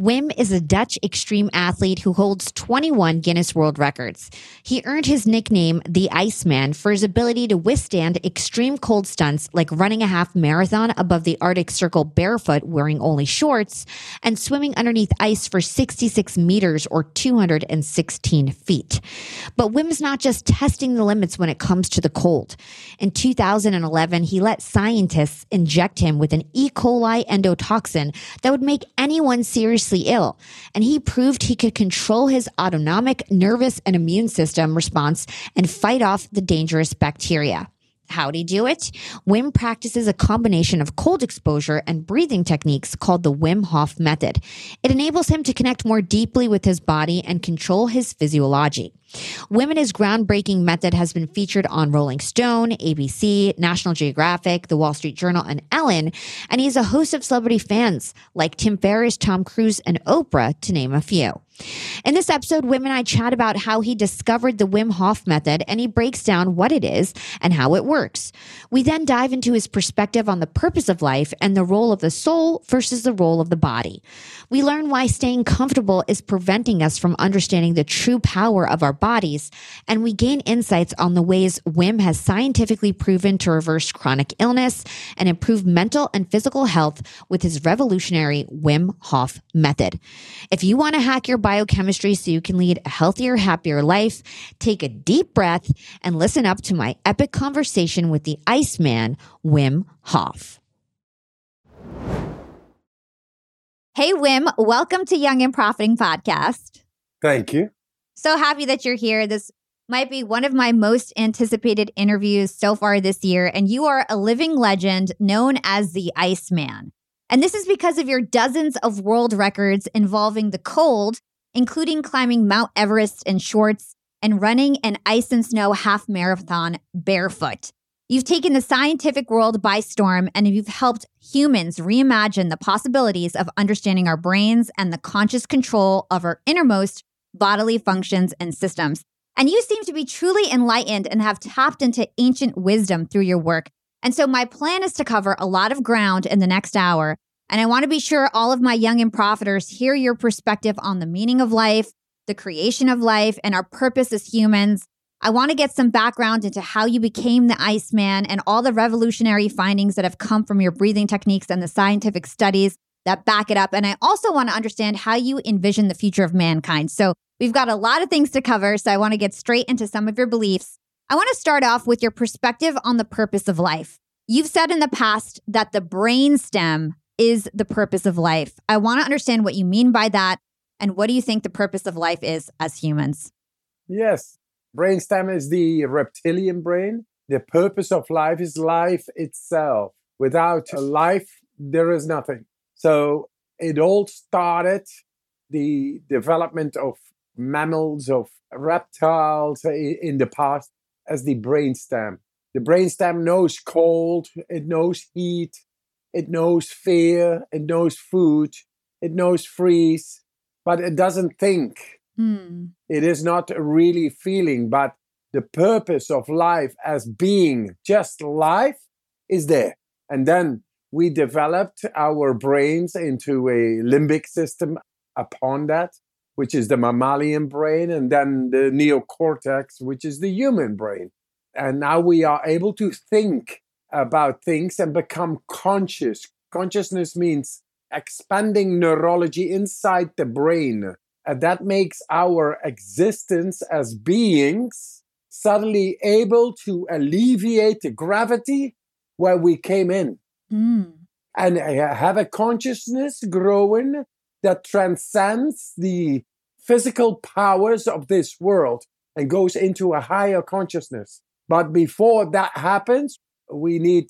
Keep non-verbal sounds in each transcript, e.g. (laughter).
Wim is a Dutch extreme athlete who holds 21 Guinness World Records. He earned his nickname, the Iceman, for his ability to withstand extreme cold stunts like running a half marathon above the Arctic Circle barefoot wearing only shorts and swimming underneath ice for 66 meters or 216 feet. But Wim's not just testing the limits when it comes to the cold. In 2011, he let scientists inject him with an E. coli endotoxin that would make anyone see seriously ill, and he proved he could control his autonomic nervous and immune system response and fight off the dangerous bacteria. How'd he do it? Wim practices a combination of cold exposure and breathing techniques called the Wim Hof method. It enables him to connect more deeply with his body and control his physiology. Wim and his groundbreaking method has been featured on Rolling Stone, ABC, National Geographic, The Wall Street Journal, and Ellen, and he's a host of celebrity fans like Tim Ferriss, Tom Cruise, and Oprah, to name a few. In this episode, Wim and I chat about how he discovered the Wim Hof method and he breaks down what it is and how it works. We then dive into his perspective on the purpose of life and the role of the soul versus the role of the body. We learn why staying comfortable is preventing us from understanding the true power of our bodies, and we gain insights on the ways Wim has scientifically proven to reverse chronic illness and improve mental and physical health with his revolutionary Wim Hof method. If you want to hack your biochemistry so you can lead a healthier, happier life, take a deep breath and listen up to my epic conversation with the Iceman, Wim Hof. Hey, Wim, welcome to Young and Profiting Podcast. Thank you. So happy that you're here. This might be one of my most anticipated interviews so far this year, and you are a living legend known as the Iceman. And this is because of your dozens of world records involving the cold, including climbing Mount Everest in shorts and running an ice and snow half marathon barefoot. You've taken the scientific world by storm and you've helped humans reimagine the possibilities of understanding our brains and the conscious control of our innermost bodily functions and systems. And you seem to be truly enlightened and have tapped into ancient wisdom through your work. And so, my plan is to cover a lot of ground in the next hour. And I want to be sure all of my young and profiters hear your perspective on the meaning of life, the creation of life, and our purpose as humans. I want to get some background into how you became the Iceman and all the revolutionary findings that have come from your breathing techniques and the scientific studies that back it up. And I also want to understand how you envision the future of mankind. So we've got a lot of things to cover. So I want to get straight into some of your beliefs. I want to start off with your perspective on the purpose of life. You've said in the past that the brain stem is the purpose of life. I want to understand what you mean by that. And what do you think the purpose of life is as humans? Yes, Brainstem is the reptilian brain. The purpose of life is life itself. Without life, there is nothing. So it all started the development of mammals, of reptiles in the past as the brainstem. The brainstem knows cold, it knows heat, it knows fear, it knows food, it knows freeze, but it doesn't think. Mm. It is not really feeling, but the purpose of life as being just life is there. And then we developed our brains into a limbic system upon that, which is the mammalian brain, and then the neocortex, which is the human brain. And now we are able to think about things and become conscious. Consciousness means expanding neurology inside the brain. And that makes our existence as beings suddenly able to alleviate the gravity where we came in. Mm. And have a consciousness growing that transcends the physical powers of this world and goes into a higher consciousness. But before that happens, we need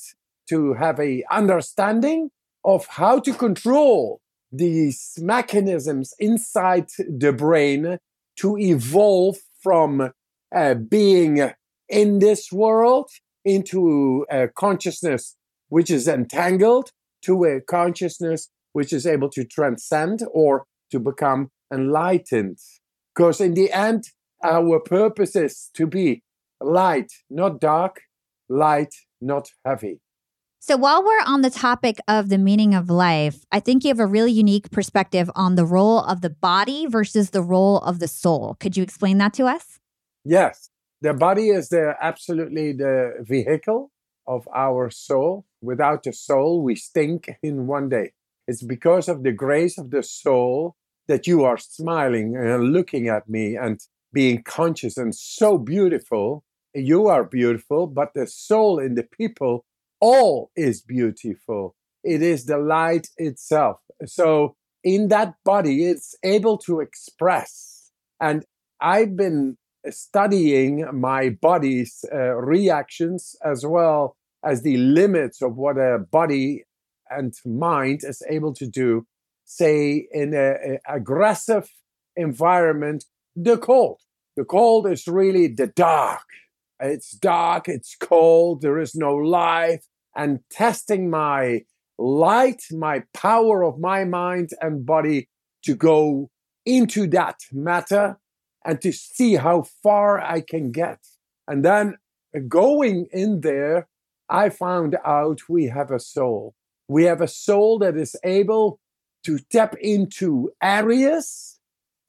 to have a understanding of how to control these mechanisms inside the brain to evolve from uh, being in this world into a consciousness which is entangled to a consciousness which is able to transcend or to become enlightened. Because in the end, our purpose is to be light, not dark, light, not heavy. So, while we're on the topic of the meaning of life, I think you have a really unique perspective on the role of the body versus the role of the soul. Could you explain that to us? Yes. The body is the absolutely the vehicle of our soul. Without the soul, we stink in one day. It's because of the grace of the soul that you are smiling and looking at me and being conscious and so beautiful. You are beautiful, but the soul in the people all is beautiful. It is the light itself. So in that body, it's able to express. And I've been studying my body's uh, reactions as well as the limits of what a body and mind is able to do, say, in an aggressive environment, the cold. The cold is really the dark. It's dark, it's cold, there is no life. And testing my light, my power of my mind and body to go into that matter and to see how far I can get. And then going in there, I found out we have a soul. We have a soul that is able to tap into areas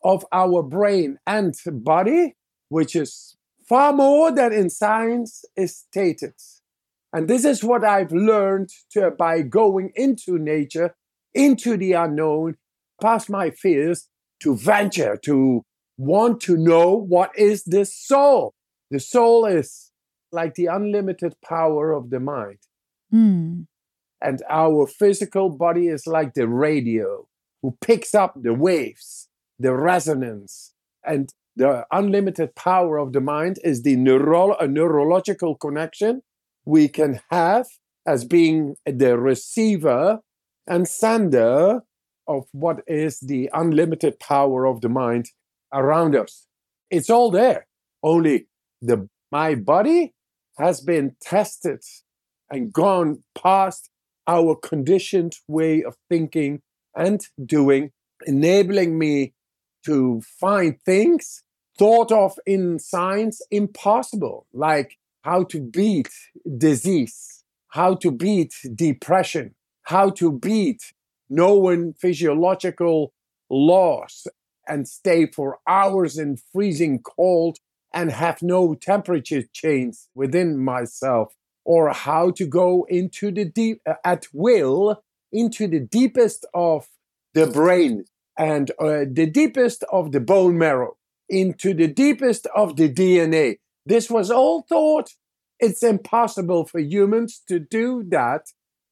of our brain and body, which is far more than in science is stated. And this is what I've learned to, by going into nature, into the unknown, past my fears, to venture, to want to know what is this soul. The soul is like the unlimited power of the mind. Mm. And our physical body is like the radio who picks up the waves, the resonance. And the unlimited power of the mind is the neuro- neurological connection we can have as being the receiver and sender of what is the unlimited power of the mind around us. It's all there. Only the my body has been tested and gone past our conditioned way of thinking and doing, enabling me to find things thought of in science impossible, like how to beat disease, how to beat depression, how to beat known physiological laws and stay for hours in freezing cold and have no temperature change within myself, or how to go into the deep uh, at will into the deepest of the brain and uh, the deepest of the bone marrow, into the deepest of the DNA. This was all thought. It's impossible for humans to do that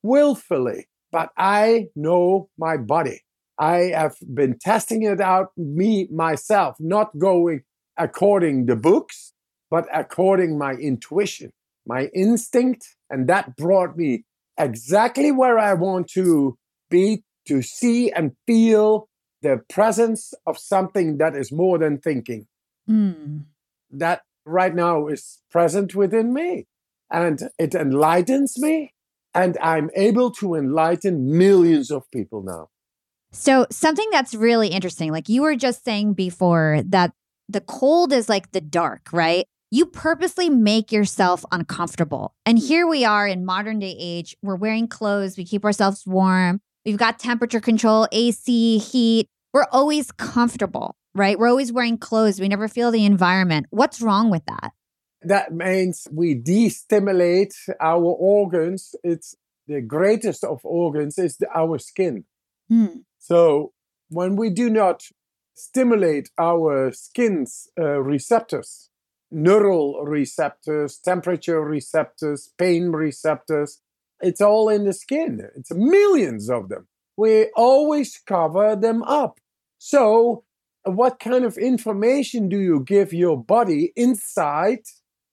willfully, but I know my body. I have been testing it out me myself, not going according the books, but according my intuition, my instinct, and that brought me exactly where I want to be to see and feel the presence of something that is more than thinking. Mm. That right now is present within me and it enlightens me and I'm able to enlighten millions of people now. So, something that's really interesting, like you were just saying before, that the cold is like the dark, right? You purposely make yourself uncomfortable. And here we are in modern day age. We're wearing clothes, we keep ourselves warm, we've got temperature control, AC, heat. We're always comfortable, right? We're always wearing clothes. We never feel the environment. What's wrong with that? that means we destimulate our organs. It's the greatest of organs is the, our skin. Hmm. So when we do not stimulate our skin's uh, receptors, neural receptors, temperature receptors, pain receptors, it's all in the skin. It's millions of them. We always cover them up. So, what kind of information do you give your body inside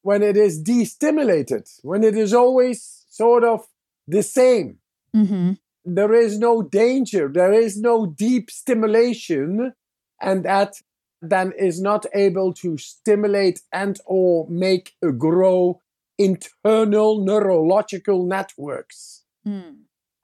when it is destimulated, when it is always sort of the same? Mm-hmm. There is no danger, there is no deep stimulation, and that then is not able to stimulate and or make a grow internal neurological networks.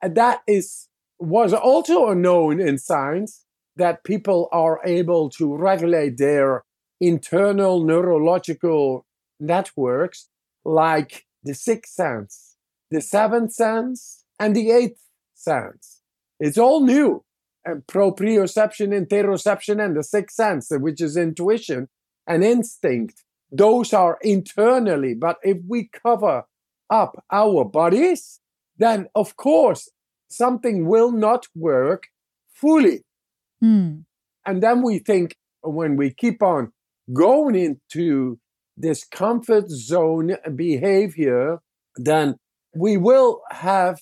And that is was also unknown in science that people are able to regulate their internal neurological networks like the sixth sense, the seventh sense, and the eighth sense. It's all new. And proprioception, interoception, and the sixth sense, which is intuition and instinct. Those are internally. But if we cover up our bodies, then of course something will not work fully. Hmm. And then we think when we keep on going into this comfort zone behavior, then we will have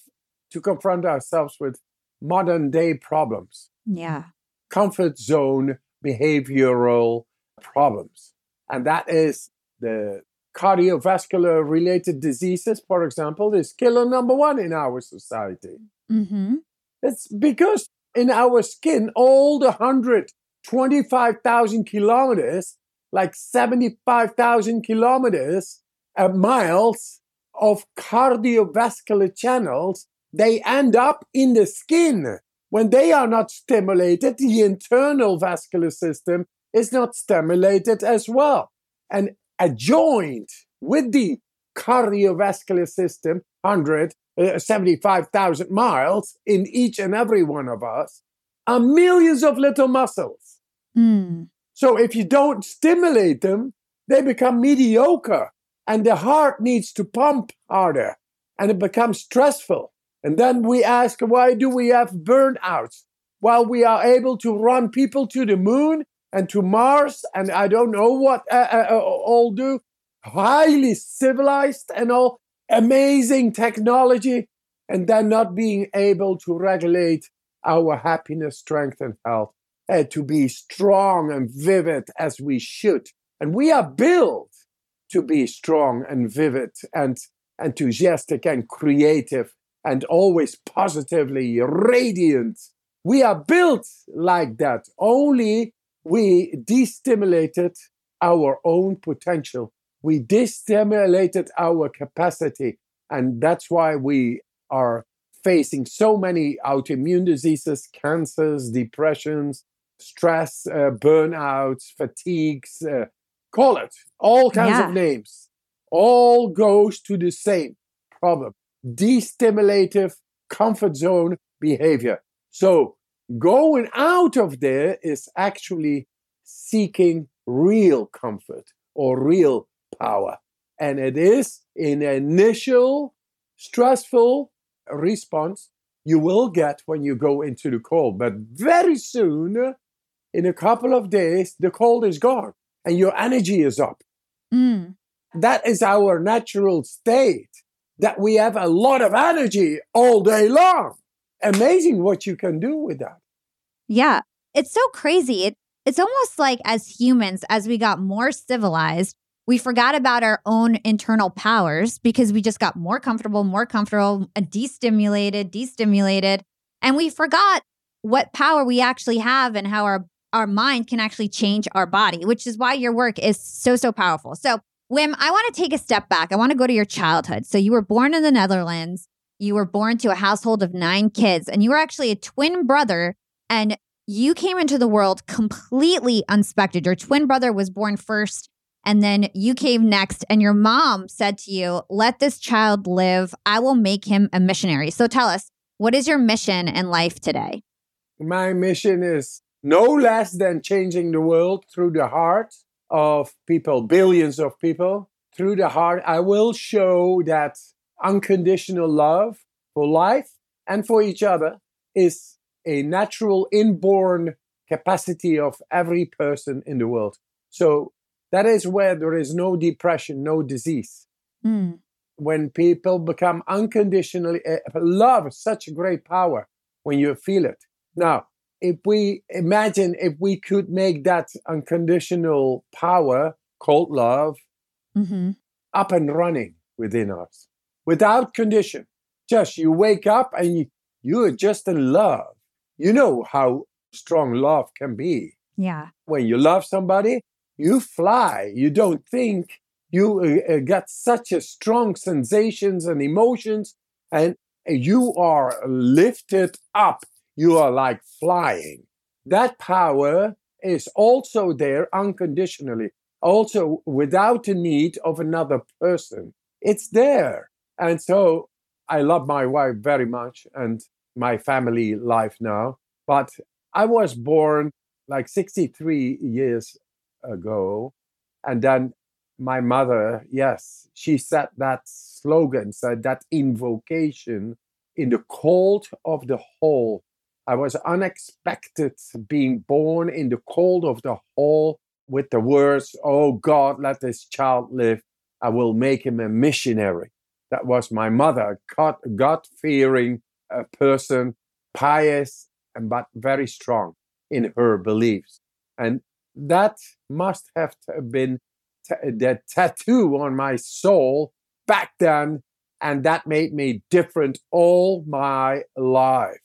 to confront ourselves with modern day problems, Yeah. comfort zone behavioral problems. And that is the cardiovascular related diseases, for example, is killer number one in our society. Mm-hmm. It's because in our skin, all the 125,000 kilometers, like 75,000 kilometers, uh, miles of cardiovascular channels, they end up in the skin. When they are not stimulated, the internal vascular system is not stimulated as well. And adjoined with the cardiovascular system, 175,000 miles in each and every one of us, are millions of little muscles. Hmm. So if you don't stimulate them, they become mediocre and the heart needs to pump harder and it becomes stressful. And then we ask, why do we have burnouts? While we are able to run people to the moon and to Mars, and I don't know what uh, uh, uh, all do, highly civilized and all amazing technology, and then not being able to regulate our happiness, strength, and health, uh, to be strong and vivid as we should. And we are built to be strong and vivid and enthusiastic and creative and always positively radiant. We are built like that. Only we destimulated our own potential. We destimulated our capacity. And that's why we are facing so many autoimmune diseases, cancers, depressions, stress, uh, burnouts, fatigues, uh, call it all kinds Yeah. of names. All goes to the same problem destimulative comfort zone behavior. So going out of there is actually seeking real comfort or real power. And it is an initial stressful response you will get when you go into the cold. But very soon, in a couple of days, the cold is gone and your energy is up. Hmm. That is our natural state, that we have a lot of energy all day long. Amazing what you can do with that. Yeah. It's so crazy. It, it's almost like as humans, as we got more civilized, we forgot about our own internal powers because we just got more comfortable, more comfortable, uh, destimulated, destimulated. And we forgot what power we actually have and how our, our mind can actually change our body, which is why your work is so, so powerful. So, Wim, I want to take a step back. I want to go to your childhood. So, you were born in the Netherlands. You were born to a household of nine kids, and you were actually a twin brother. And you came into the world completely unexpected. Your twin brother was born first, and then you came next. And your mom said to you, Let this child live. I will make him a missionary. So tell us, what is your mission in life today? My mission is no less than changing the world through the heart of people, billions of people, through the heart, I will show that unconditional love for life and for each other is a natural inborn capacity of every person in the world. So that is where there is no depression, no disease. Mm. When people become unconditionally, uh, love such a great power when you feel it. Now, if we imagine if we could make that unconditional power called love mm-hmm. up and running within us without condition, just you wake up and you, you're just in love. You know how strong love can be. Yeah. When you love somebody, you fly. You don't think. You uh, uh get such a strong sensations and emotions, and you are lifted up. You are like flying. That power is also there unconditionally, also without the need of another person. It's there. And so I love my wife very much and my family life now. But I was born like 63 years ago. And then my mother, yes, she said that slogan, said that invocation in the cold of the hall. I was unexpected being born in the cold of the hall with the words, Oh God, let this child live. I will make him a missionary. That was my mother, God fearing uh, person, pious, and but very strong in her beliefs. And that must have been t- the tattoo on my soul back then. And that made me different all my life.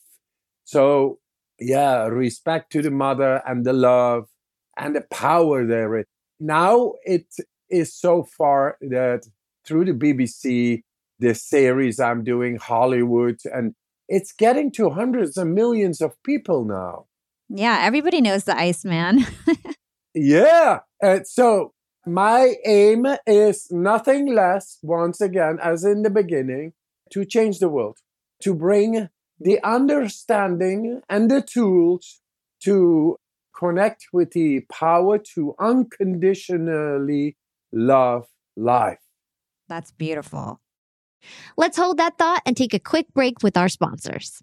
So, yeah, respect to the mother and the love and the power there. Now it is so far that through the BBC, the series I'm doing, Hollywood, and it's getting to hundreds of millions of people now. Yeah, everybody knows the Iceman. (laughs) yeah. And so my aim is nothing less, once again, as in the beginning, to change the world, to bring the understanding and the tools to connect with the power to unconditionally love life. That's beautiful. Let's hold that thought and take a quick break with our sponsors.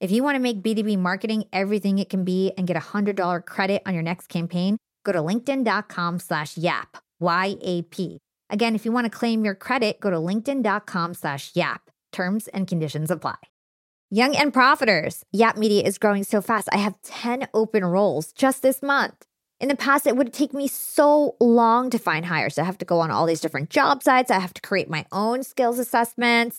If you want to make B2B marketing everything it can be and get a $100 credit on your next campaign, go to linkedin.com slash yap, Y-A-P. Again, if you want to claim your credit, go to linkedin.com slash yap. Terms and conditions apply. Young and profiters, Yap Media is growing so fast. I have 10 open roles just this month. In the past, it would take me so long to find hires. I have to go on all these different job sites. I have to create my own skills assessments.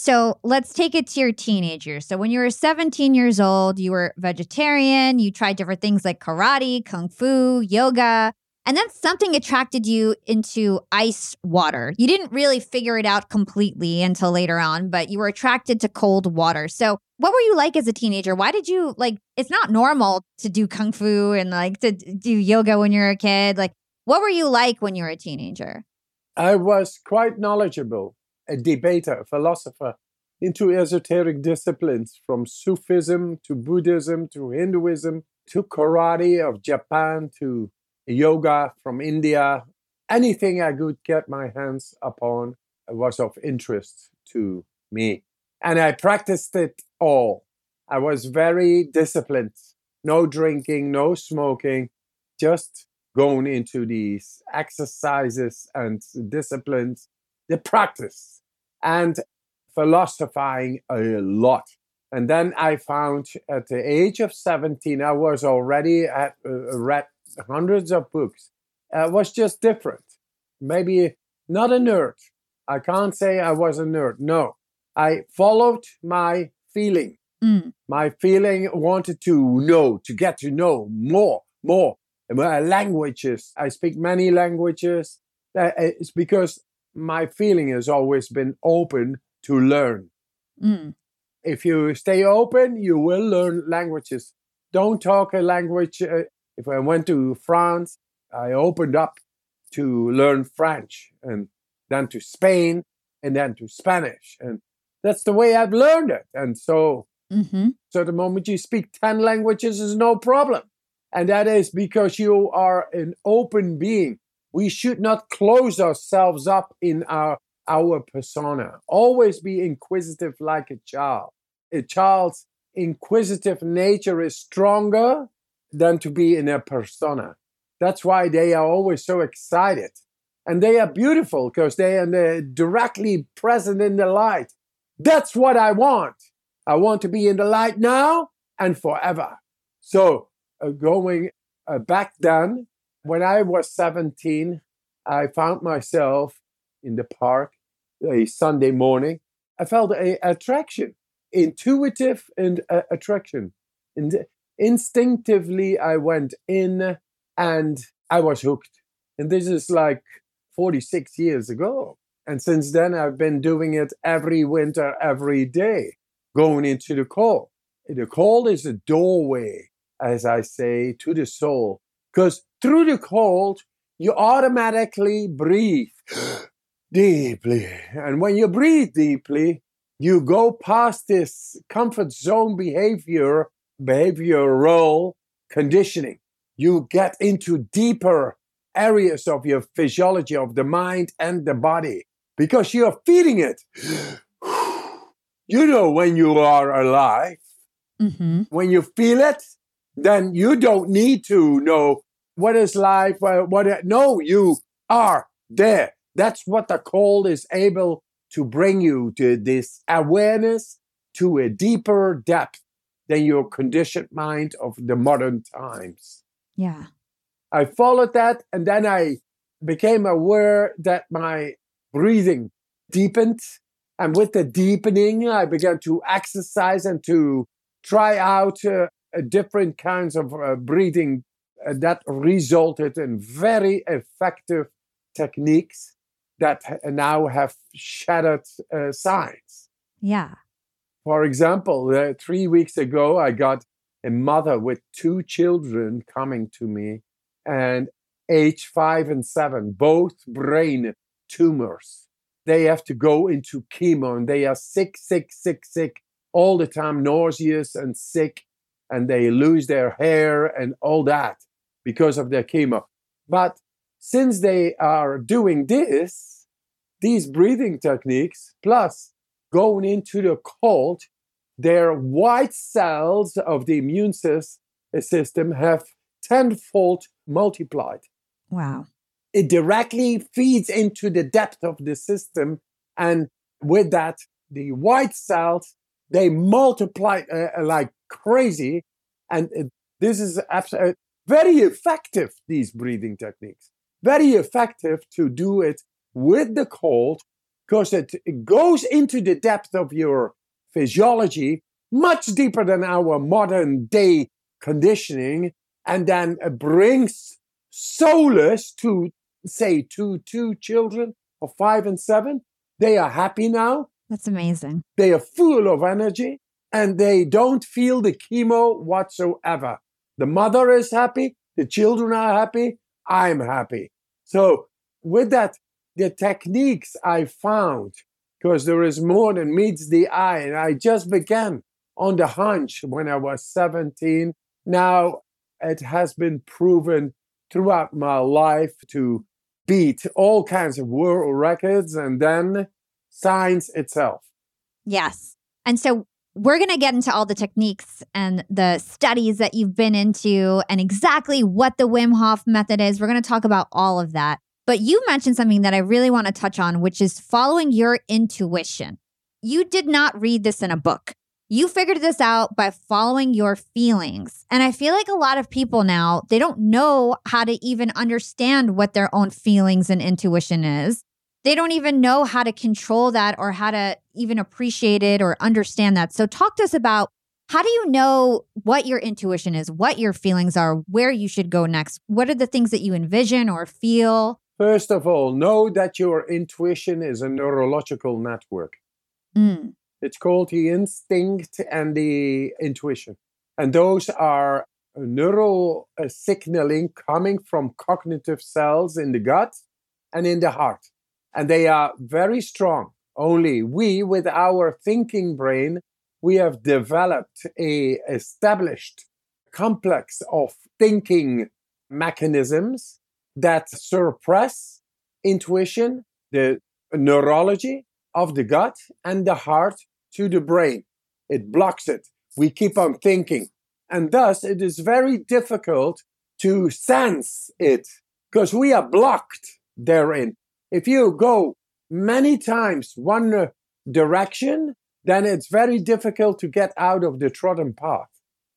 So let's take it to your teenagers. So when you were 17 years old, you were vegetarian, you tried different things like karate, kung fu, yoga, and then something attracted you into ice water. You didn't really figure it out completely until later on, but you were attracted to cold water. So what were you like as a teenager? Why did you like it's not normal to do kung fu and like to do yoga when you're a kid. Like what were you like when you were a teenager? I was quite knowledgeable a debater, a philosopher, into esoteric disciplines from Sufism to Buddhism to Hinduism to karate of Japan to yoga from India. Anything I could get my hands upon was of interest to me. And I practiced it all. I was very disciplined. No drinking, no smoking, just going into these exercises and disciplines, the practice and philosophizing a lot. And then I found at the age of 17, I was already at, uh, read hundreds of books. It was just different. Maybe not a nerd. I can't say I was a nerd. No, I followed my feeling. Mm. My feeling wanted to know, to get to know more, more. Languages. I speak many languages. Uh, it's because my feeling has always been open to learn. Mm. If you stay open, you will learn languages. Don't talk a language. Uh, if I went to France, I opened up to learn French and then to Spain and then to Spanish. And that's the way I've learned it. And so, mm-hmm. so the moment you speak 10 languages is no problem. And that is because you are an open being we should not close ourselves up in our our persona. Always be inquisitive like a child. A child's inquisitive nature is stronger than to be in a persona. That's why they are always so excited. And they are beautiful because they are directly present in the light. That's what I want. I want to be in the light now and forever. So, uh, going uh, back then, when I was 17, I found myself in the park a Sunday morning. I felt a attraction, intuitive and uh, attraction. And instinctively, I went in and I was hooked. And this is like 46 years ago. And since then, I've been doing it every winter, every day, going into the cold. The cold is a doorway, as I say, to the soul. Because through the cold, you automatically breathe (gasps) deeply. And when you breathe deeply, you go past this comfort zone behavior, behavioral conditioning. You get into deeper areas of your physiology of the mind and the body because you're feeding it. (gasps) you know when you are alive. Mm-hmm. When you feel it, then you don't need to know what is life? What? No, you are there. That's what the cold is able to bring you to this awareness to a deeper depth than your conditioned mind of the modern times. Yeah. I followed that and then I became aware that my breathing deepened. And with the deepening, I began to exercise and to try out uh, different kinds of uh, breathing that resulted in very effective techniques that now have shattered uh, science. Yeah. For example, uh, three weeks ago, I got a mother with two children coming to me, and age five and seven, both brain tumors. They have to go into chemo and they are sick, sick, sick, sick all the time, nauseous and sick, and they lose their hair and all that because of their chemo. But since they are doing this, these breathing techniques, plus going into the cold, their white cells of the immune eh, system have tenfold multiplied. Wow. It directly feeds into the depth of the system. And with that, the white cells, they multiply uh, like crazy. And it, this is absolutely very effective, these breathing techniques. Very effective to do it with the cold because it, it goes into the depth of your physiology much deeper than our modern day conditioning and then it brings solace to say two two children of five and seven. They are happy now. That's amazing. They are full of energy and they don't feel the chemo whatsoever the mother is happy the children are happy i'm happy so with that the techniques i found because there is more than meets the eye. And I just began on the hunch when I was 17. Now it has been proven throughout my life to beat all kinds of world records and then science itself. Yes. And so we're going to get into all the techniques and the studies that you've been into and exactly what the Wim Hof method is. We're going to talk about all of that. But you mentioned something that I really want to touch on, which is following your intuition. You did not read this in a book. You figured this out by following your feelings. And I feel like a lot of people now, they don't know how to even understand what their own feelings and intuition is. They don't even know how to control that or how to even appreciate it or understand that. So, talk to us about how do you know what your intuition is, what your feelings are, where you should go next? What are the things that you envision or feel? First of all, know that your intuition is a neurological network. Mm. It's called the instinct and the intuition. And those are neural uh, signaling coming from cognitive cells in the gut and in the heart. And they are very strong. Only we, with our thinking brain, we have developed a established complex of thinking mechanisms that suppress intuition, the neurology of the gut and the heart to the brain. It blocks it. We keep on thinking. And thus, it is very difficult to sense it because we are blocked therein. If you go many times one uh, direction, then it's very difficult to get out of the trodden path.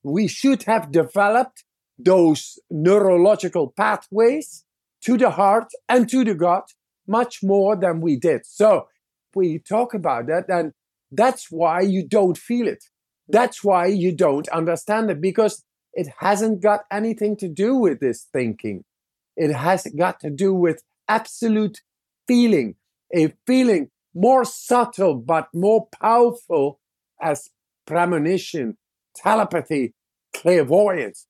We should have developed those neurological pathways to the heart and to the gut much more than we did. So we talk about that, and that's why you don't feel it. That's why you don't understand it because it hasn't got anything to do with this thinking. It has got to do with absolute feeling, a feeling more subtle but more powerful as premonition, telepathy, clairvoyance,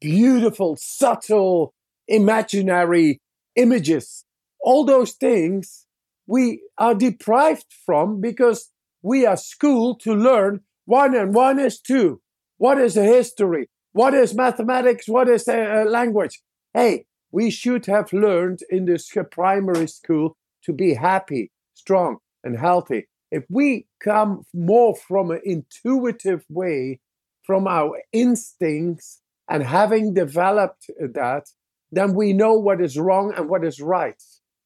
beautiful, subtle, imaginary images. All those things we are deprived from because we are schooled to learn one and one is two. What is a history? What is mathematics? What is a, language? Hey, we should have learned in the primary school to be happy, strong, and healthy. If we come more from an intuitive way, from our instincts, and having developed that, then we know what is wrong and what is right.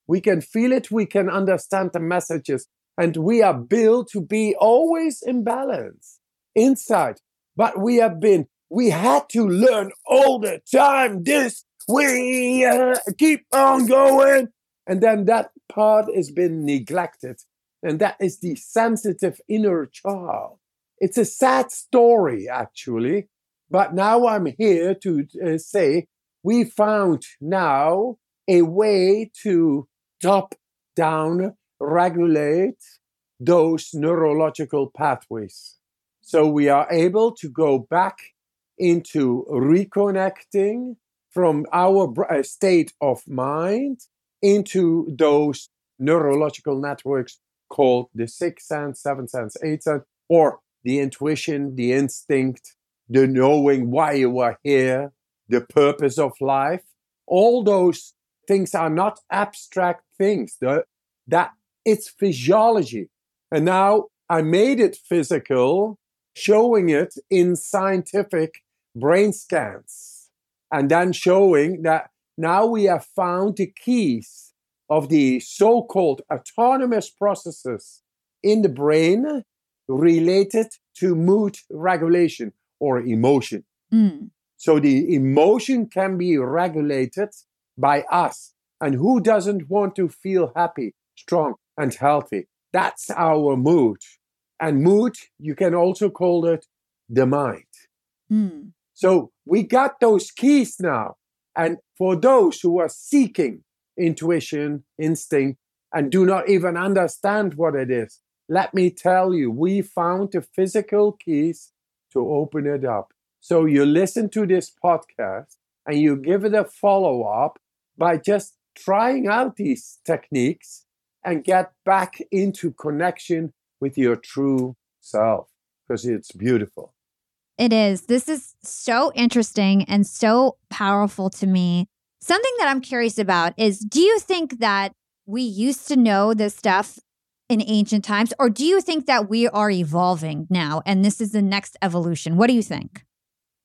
We can feel it, we can understand the messages, and we are built to be always in balance inside. But we have been, we had to learn all the time this we uh, keep on going. And then that part has been neglected. And that is the sensitive inner child. It's a sad story, actually. But now I'm here to uh, say we found now a way to top down regulate those neurological pathways. So we are able to go back into reconnecting from our uh, state of mind into those neurological networks called the sixth sense, seventh sense, eighth sense, or the intuition, the instinct, the knowing why you are here, the purpose of life. All those things are not abstract things. The, that it's physiology. And now I made it physical, showing it in scientific brain scans, and then showing that now we have found the keys of the so called autonomous processes in the brain related to mood regulation or emotion. Mm. So the emotion can be regulated by us. And who doesn't want to feel happy, strong, and healthy? That's our mood. And mood, you can also call it the mind. Mm. So we got those keys now. And for those who are seeking intuition, instinct, and do not even understand what it is, let me tell you, we found the physical keys to open it up. So you listen to this podcast and you give it a follow up by just trying out these techniques and get back into connection with your true self because it's beautiful. It is. This is so interesting and so powerful to me. Something that I'm curious about is do you think that we used to know this stuff in ancient times, or do you think that we are evolving now and this is the next evolution? What do you think?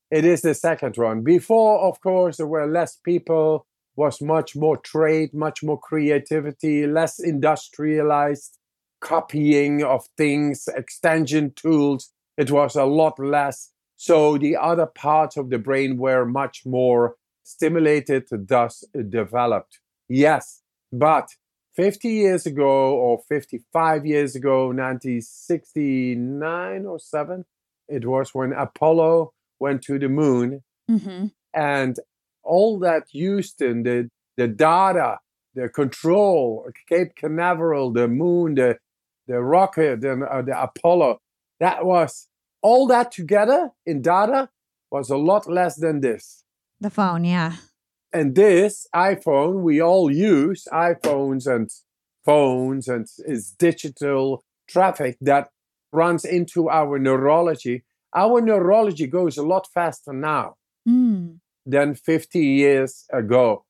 It is the second one. Before, of course, there were less people, was much more trade, much more creativity, less industrialized copying of things, extension tools. It was a lot less. So the other parts of the brain were much more stimulated, thus developed. Yes, but 50 years ago or 55 years ago, 1969 or 7, it was when Apollo went to the moon. Mm-hmm. And all that Houston, the, the data, the control, Cape Canaveral, the moon, the, the rocket, and uh, the Apollo, that was all that together in data was a lot less than this. The phone, yeah. And this iPhone, we all use iPhones and phones, and it's digital traffic that runs into our neurology. Our neurology goes a lot faster now. Mm than 50 years ago.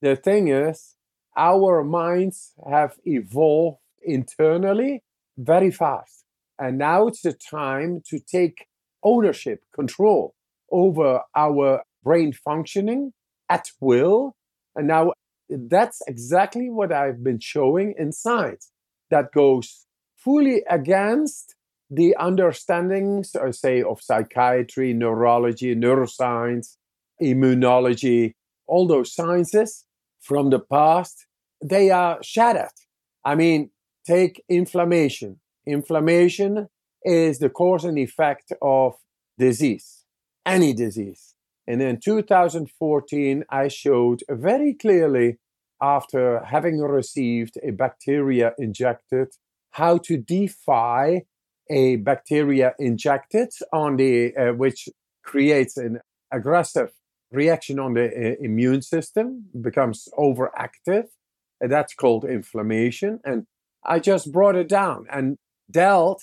The thing is, our minds have evolved internally very fast. And now it's the time to take ownership, control over our brain functioning at will. And now that's exactly what I've been showing in science that goes fully against the understandings, I say, of psychiatry, neurology, neuroscience, immunology, all those sciences from the past, they are shattered. I mean, take inflammation. Inflammation is the cause and effect of disease, any disease. And in 2014, I showed very clearly, after having received a bacteria injected, how to defy a bacteria injected on the uh, which creates an aggressive reaction on the uh, immune system becomes overactive. That's called inflammation. And I just brought it down and dealt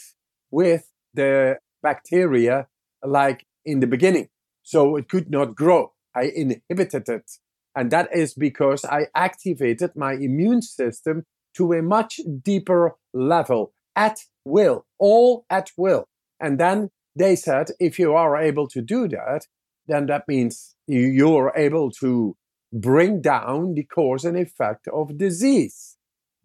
with the bacteria like in the beginning. So it could not grow. I inhibited it. And that is because I activated my immune system to a much deeper level at will, all at will. And then they said, if you are able to do that, then that means you're able to bring down the cause and effect of disease.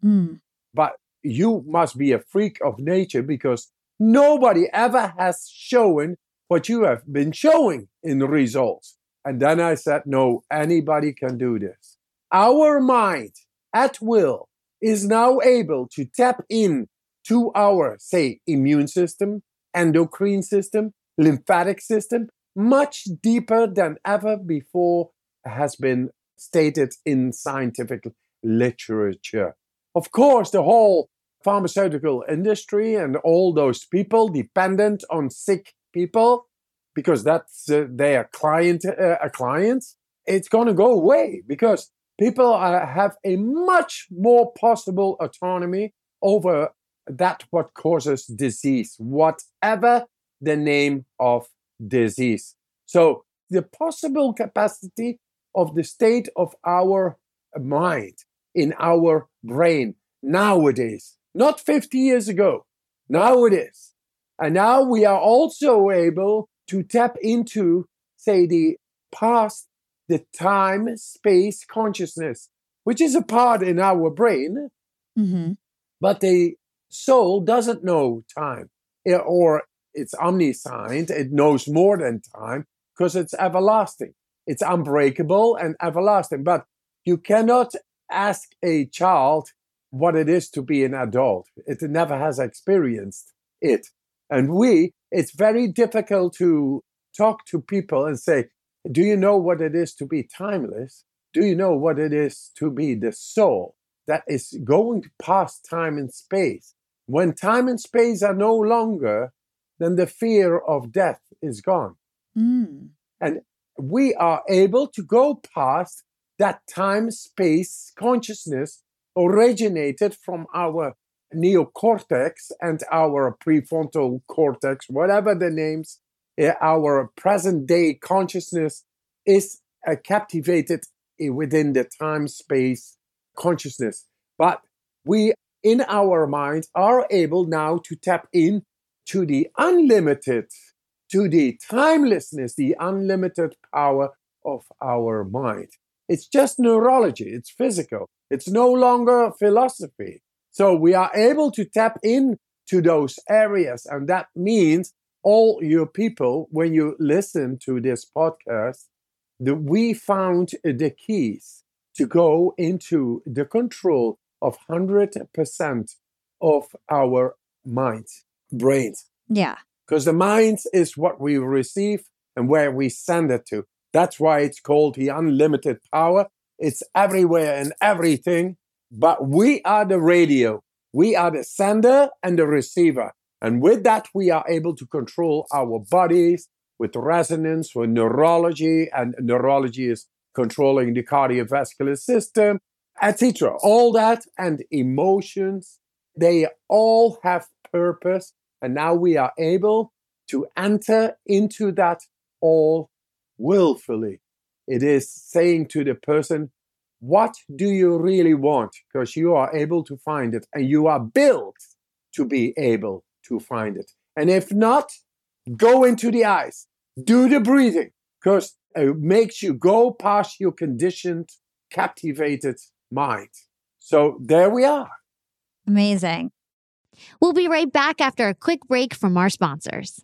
Mm. But you must be a freak of nature because nobody ever has shown what you have been showing in results. And then I said, no, anybody can do this. Our mind at will is now able to tap in to our, say, immune system, endocrine system, lymphatic system, much deeper than ever before has been stated in scientific literature. Of course, the whole pharmaceutical industry and all those people dependent on sick people because that's uh, their client uh, clients it's going to go away because people are, have a much more possible autonomy over that what causes disease whatever the name of disease. So the possible capacity of the state of our mind in our brain nowadays. Not 50 years ago. Now it is. And now we are also able to tap into say the past the time space consciousness which is a part in our brain Mm-hmm. but the soul doesn't know time eh, or it's omniscient it knows more than time because it's everlasting. It's unbreakable and everlasting but you cannot ask a child what it is to be an adult it never has experienced it and we it's very difficult to talk to people and say do you know what it is to be timeless do you know what it is to be the soul that is going past time and space when time and space are no longer, then the fear of death is gone. Mm. And we are able to go past that time space consciousness originated from our neocortex and our prefrontal cortex, whatever the names, eh, our present day consciousness is uh, captivated eh, within the time space consciousness. But we in our mind are able now to tap in to the unlimited, to the timelessness, the unlimited power of our mind. It's just neurology, it's physical, it's no longer philosophy. So we are able to tap in to those areas. And that means all your people, when you listen to this podcast, that we found the keys to go into the control of 100% of our minds, brains. Yeah. Because the mind is what we receive and where we send it to. That's why it's called the unlimited power. It's everywhere and everything, but we are the radio. We are the sender and the receiver. And with that, we are able to control our bodies with resonance, with neurology, and neurology is controlling the cardiovascular system etc. All that and emotions, they all have purpose. And now we are able to enter into that all willfully. It is saying to the person, What do you really want? Because you are able to find it and you are built to be able to find it. And if not, go into the eyes, do the breathing, because it makes you go past your conditioned, captivated mind. So there we are. Amazing. We'll be right back after a quick break from our sponsors.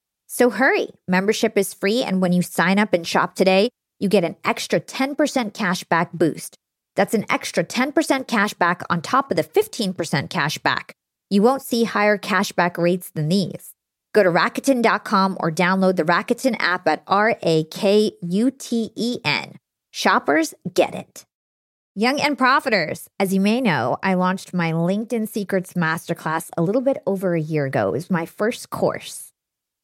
So hurry. Membership is free. And when you sign up and shop today, you get an extra 10% cashback boost. That's an extra 10% cash back on top of the 15% cash back. You won't see higher cashback rates than these. Go to Rakuten.com or download the Rakuten app at R A K U T E N. Shoppers get it. Young and Profiters, as you may know, I launched my LinkedIn Secrets Masterclass a little bit over a year ago. It was my first course.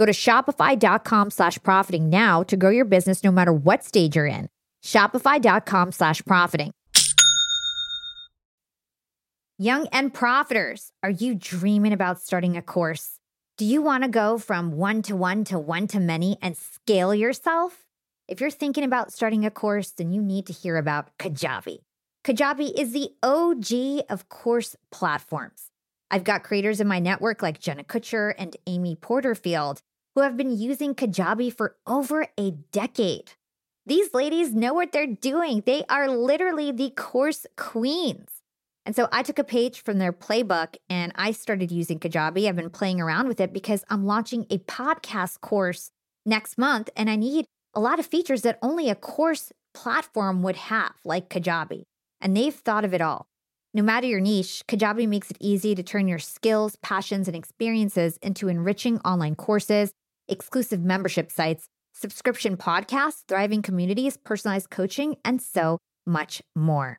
Go to shopify.com slash profiting now to grow your business no matter what stage you're in. Shopify.com slash profiting. Young and profiters, are you dreaming about starting a course? Do you want to go from one to one to one to many and scale yourself? If you're thinking about starting a course, then you need to hear about Kajabi. Kajabi is the OG of course platforms. I've got creators in my network like Jenna Kutcher and Amy Porterfield who have been using Kajabi for over a decade. These ladies know what they're doing. They are literally the course queens. And so I took a page from their playbook and I started using Kajabi. I've been playing around with it because I'm launching a podcast course next month and I need a lot of features that only a course platform would have, like Kajabi. And they've thought of it all. No matter your niche, Kajabi makes it easy to turn your skills, passions, and experiences into enriching online courses, exclusive membership sites, subscription podcasts, thriving communities, personalized coaching, and so much more.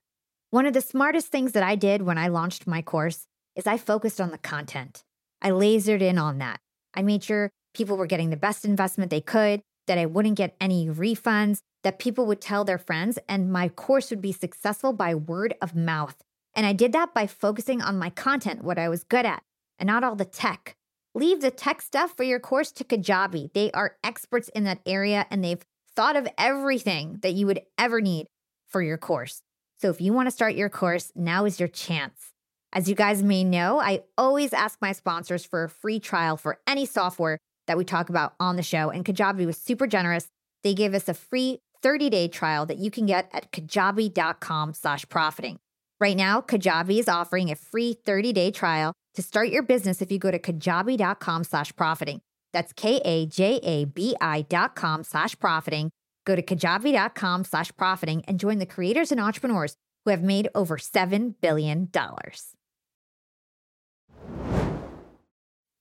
One of the smartest things that I did when I launched my course is I focused on the content. I lasered in on that. I made sure people were getting the best investment they could, that I wouldn't get any refunds, that people would tell their friends, and my course would be successful by word of mouth. And I did that by focusing on my content, what I was good at, and not all the tech. Leave the tech stuff for your course to Kajabi. They are experts in that area and they've thought of everything that you would ever need for your course. So if you want to start your course, now is your chance. As you guys may know, I always ask my sponsors for a free trial for any software that we talk about on the show. And Kajabi was super generous. They gave us a free 30-day trial that you can get at kajabi.com slash profiting. Right now, Kajabi is offering a free 30-day trial to start your business if you go to kajabi.com slash profiting. That's K-A-J-A-B-I dot com slash profiting Go to kajabi.com slash profiting and join the creators and entrepreneurs who have made over $7 billion.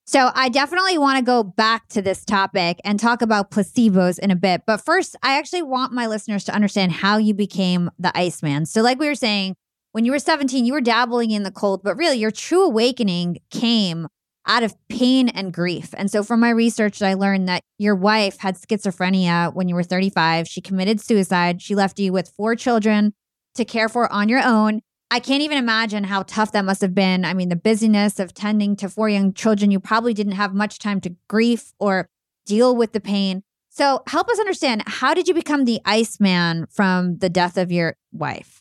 So, I definitely want to go back to this topic and talk about placebos in a bit. But first, I actually want my listeners to understand how you became the Iceman. So, like we were saying, when you were 17, you were dabbling in the cold, but really your true awakening came out of pain and grief. And so, from my research, I learned that your wife had schizophrenia when you were 35. She committed suicide. She left you with four children to care for on your own. I can't even imagine how tough that must have been. I mean, the busyness of tending to four young children, you probably didn't have much time to grief or deal with the pain. So, help us understand how did you become the Iceman from the death of your wife?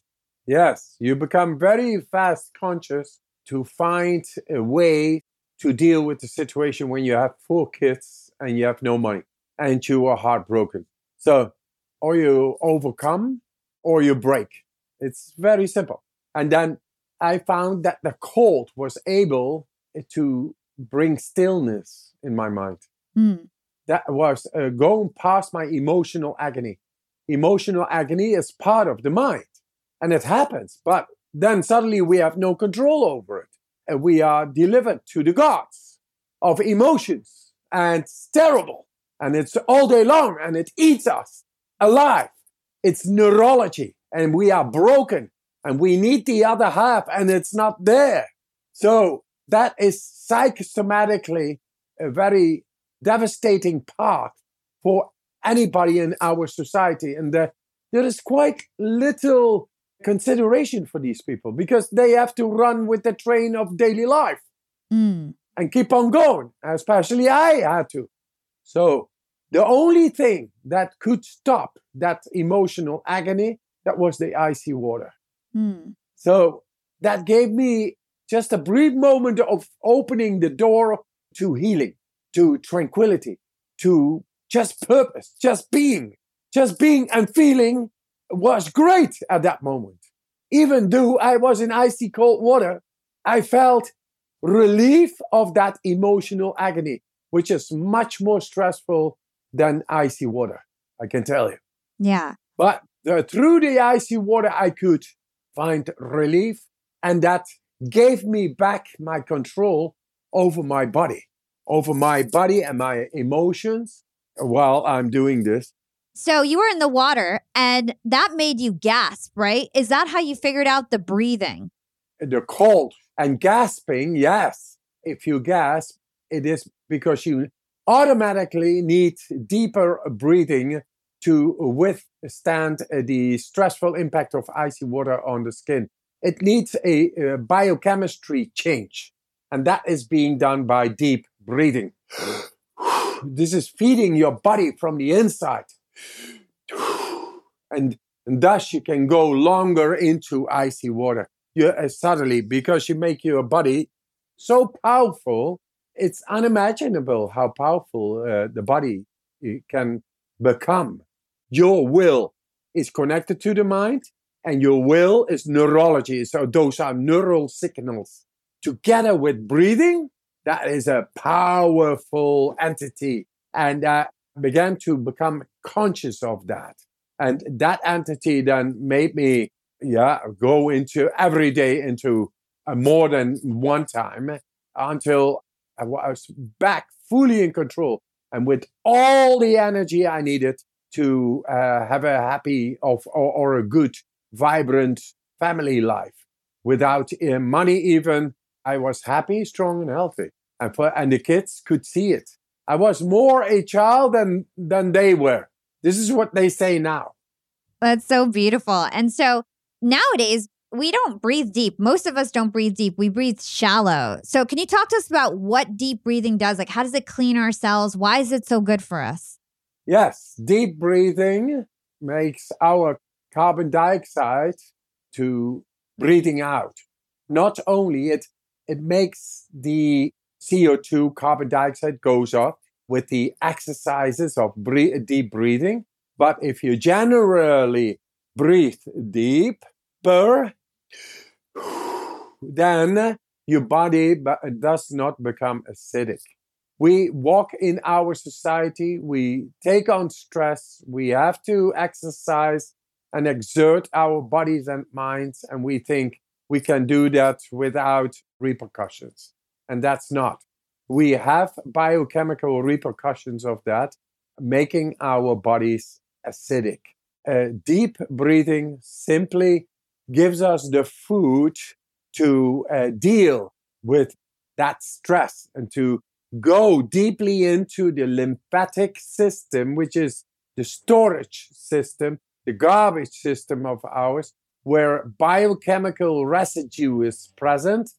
Yes, you become very fast conscious to find a way to deal with the situation when you have four kids and you have no money and you are heartbroken. So, or you overcome or you break. It's very simple. And then I found that the cold was able to bring stillness in my mind. Mm. That was uh, going past my emotional agony. Emotional agony is part of the mind and it happens, but then suddenly we have no control over it. And we are delivered to the gods of emotions and it's terrible. And it's all day long and it eats us alive. It's neurology and we are broken and we need the other half and it's not there. So that is psychosomatically a very devastating part for anybody in our society. And there is quite little consideration for these people because they have to run with the train of daily life mm. and keep on going, especially I had to. So the only thing that could stop that emotional agony that was the icy water. Mm. So that gave me just a brief moment of opening the door to healing, to tranquility, to just purpose, just being, just being and feeling was great at that moment. Even though I was in icy cold water, I felt relief of that emotional agony, which is much more stressful than icy water. I can tell you. Yeah. But the, through the icy water, I could find relief, and that gave me back my control over my body, over my body and my emotions while I'm doing this. So you were in the water and that made you gasp, right? Is that how you figured out the breathing? The cold and gasping, yes. If you gasp, it is because you automatically need deeper breathing to withstand the stressful impact of icy water on the skin. It needs a, a biochemistry change, and that is being done by deep breathing. (gasps) this is feeding your body from the inside (sighs) and, thus you can go longer into icy water. You uh, suddenly because you make your body so powerful, it's unimaginable how powerful uh, the body can become. Your will is connected to the mind, and your will is neurology. So those are neural signals. Together with breathing, that is a powerful entity. And uh, began to become conscious of that. And that entity then made me, yeah, go into every day into uh, more than one time until I was back fully in control and with all the energy I needed to uh, have a happy of, or, or, a good, vibrant family life. Without uh, money, even I was happy, strong, and healthy, and for, and the kids could see it. I was more a child than than they were. This is what they say now. That's so beautiful. And so nowadays we don't breathe deep. Most of us don't breathe deep. We breathe shallow. So can you talk to us about what deep breathing does? Like how does it clean our cells? Why is it so good for us? Yes, deep breathing makes our carbon dioxide to breathing out. Not only it it makes the CO2 carbon dioxide goes up with the exercises of deep breathing. But if you generally breathe deeper, (sighs) then your body does not become acidic. We walk in our society, we take on stress, we have to exercise and exert our bodies and minds, and we think we can do that without repercussions and that's not. We have biochemical repercussions of that, making our bodies acidic. Uh, deep breathing simply gives us the food to uh, deal with that stress and to go deeply into the lymphatic system, which is the storage system, the garbage system of ours, where biochemical residue is present.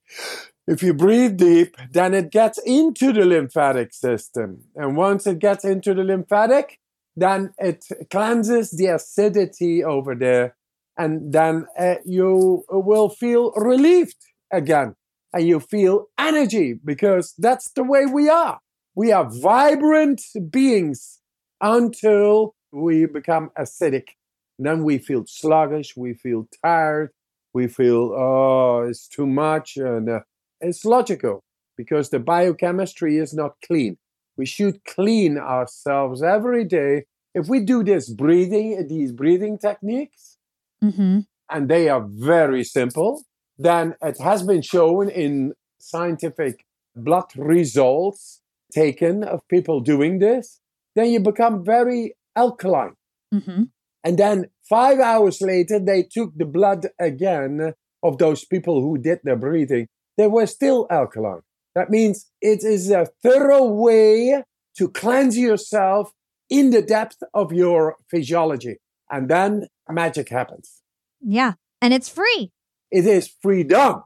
If you breathe deep, then it gets into the lymphatic system. And once it gets into the lymphatic, then it cleanses the acidity over there. And then uh, you will feel relieved again. And you feel energy because that's the way we are. We are vibrant beings until we become acidic. And then we feel sluggish, we feel tired, we feel, oh, it's too much. And uh, it's logical because the biochemistry is not clean. We should clean ourselves every day. If we do this breathing, these breathing techniques, mm-hmm. and they are very simple, then it has been shown in scientific blood results taken of people doing this, then you become very alkaline. Mm-hmm. And then five hours later, they took the blood again of those people who did their breathing. They were still alkaline. That means it is a thorough way to cleanse yourself in the depth of your physiology. And then magic happens. Yeah. And it's free. It is freedom.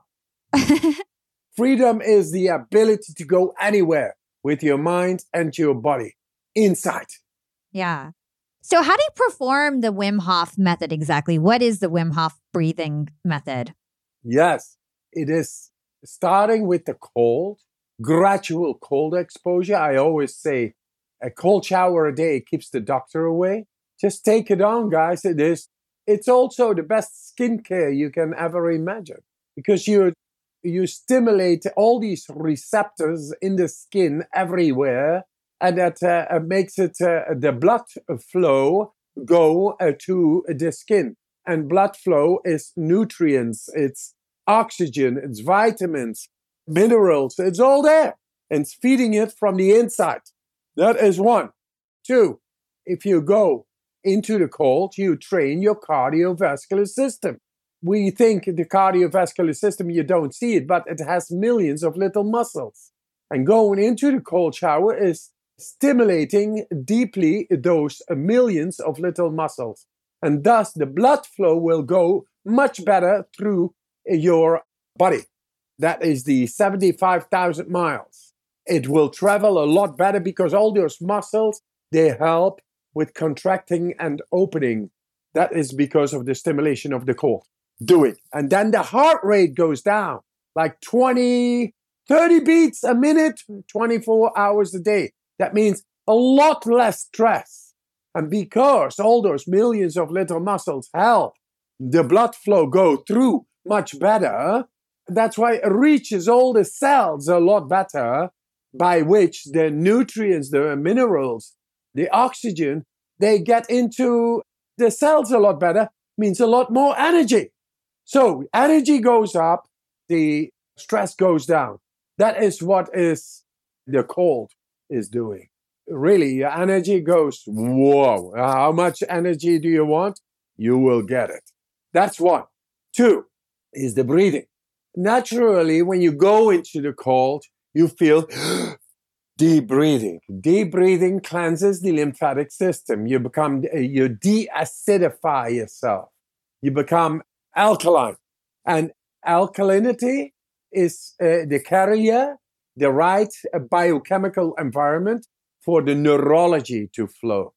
(laughs) freedom is the ability to go anywhere with your mind and your body inside. Yeah. So, how do you perform the Wim Hof method exactly? What is the Wim Hof breathing method? Yes, it is starting with the cold, gradual cold exposure. I always say a cold shower a day keeps the doctor away. Just take it on, guys. It is. It's also the best skincare you can ever imagine because you you stimulate all these receptors in the skin everywhere and that uh, uh, makes it uh, the blood flow go uh, to the skin. And blood flow is nutrients, it's oxygen, it's vitamins, minerals, it's all there. And it's feeding it from the inside. That is one. Two, if you go into the cold, you train your cardiovascular system. We think the cardiovascular system, you don't see it, but it has millions of little muscles. And going into the cold shower is stimulating deeply those millions of little muscles. And thus the blood flow will go much better through your body. That is the 75,000 miles. It will travel a lot better because all those muscles, they help with contracting and opening. That is because of the stimulation of the core. Do it. And then the heart rate goes down like 20, 30 beats a minute, 24 hours a day. That means a lot less stress. And because all those millions of little muscles help the blood flow go through much better, that's why it reaches all the cells a lot better, by which the nutrients, the minerals, the oxygen, they get into the cells a lot better, means a lot more energy. So energy goes up, the stress goes down. That is what is the cold is doing. Really, your energy goes, whoa, how much energy do you want? You will get it. That's one. Two is the breathing. Naturally, when you go into the cold, you feel (gasps) deep breathing. Deep breathing cleanses the lymphatic system. You become, you de-acidify yourself. You become alkaline. And alkalinity is uh, the carrier the right uh, biochemical environment for the neurology to flow.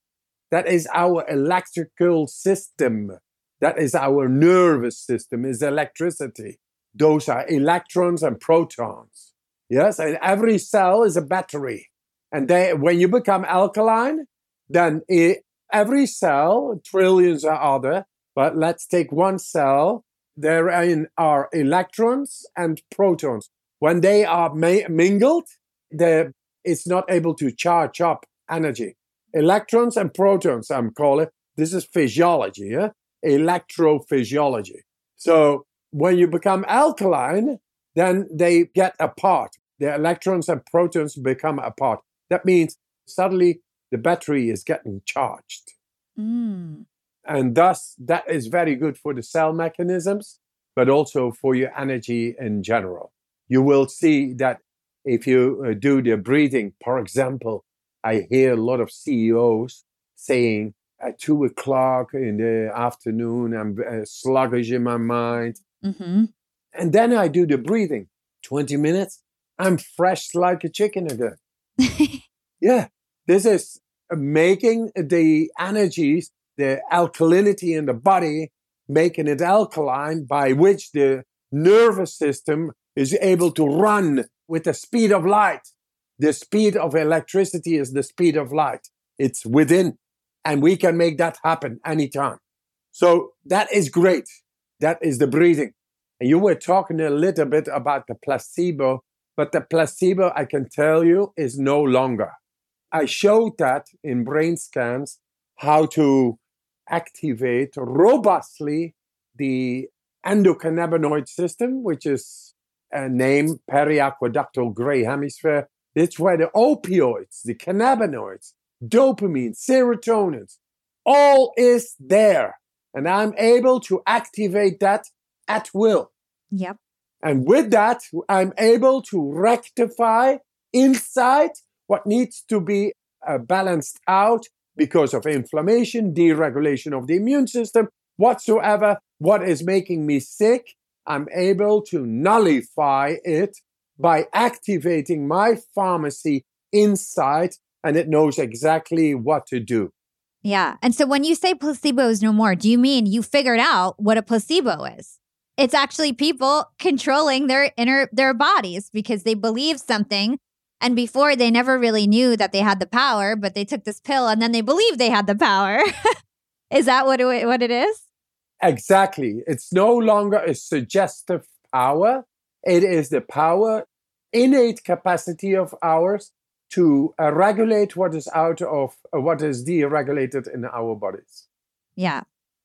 That is our electrical system. That is our nervous system, is electricity. Those are electrons and protons. Yes, and every cell is a battery. And they, when you become alkaline, then it, every cell, trillions are other but let's take one cell. Therein are electrons and protons. When they are ma- mingled, the, it's not able to charge up energy. Electrons and protons, I'm calling this is physiology, yeah? Electrophysiology. So when you become alkaline, then they get apart. The electrons and protons become apart. That means suddenly the battery is getting charged. Mm. And thus, that is very good for the cell mechanisms, but also for your energy in general you will see that if you uh, do the breathing, for example, I hear a lot of CEOs saying at two o'clock in the afternoon, I'm uh, sluggish in my mind. Mm-hmm. And then I do the breathing 20 minutes, I'm fresh like a chicken again. (laughs) yeah, this is making the energies, the alkalinity in the body, making it alkaline, by which the nervous system is able to run with the speed of light. The speed of electricity is the speed of light. It's within, and we can make that happen anytime. So that is great. That is the breathing. And you were talking a little bit about the placebo, but the placebo, I can tell you, is no longer. I showed that in brain scans how to activate robustly the endocannabinoid system, which is uh, a name periaqueductal gray hemisphere. It's where the opioids, the cannabinoids, dopamine, serotonin, all is there. And I'm able to activate that at will. Yep. And with that, I'm able to rectify inside what needs to be uh, balanced out because of inflammation, deregulation of the immune system, whatsoever, what is making me sick, I'm able to nullify it by activating my pharmacy inside and it knows exactly what to do. Yeah. And so when you say placebo is no more, do you mean you figured out what a placebo is? It's actually people controlling their inner their bodies because they believe something and before they never really knew that they had the power, but they took this pill and then they believed they had the power. (laughs) is that what it, what it is? Exactly. It's no longer a suggestive power. It is the power, innate capacity of ours to uh, regulate what is out of uh, what is deregulated in our bodies. Yeah.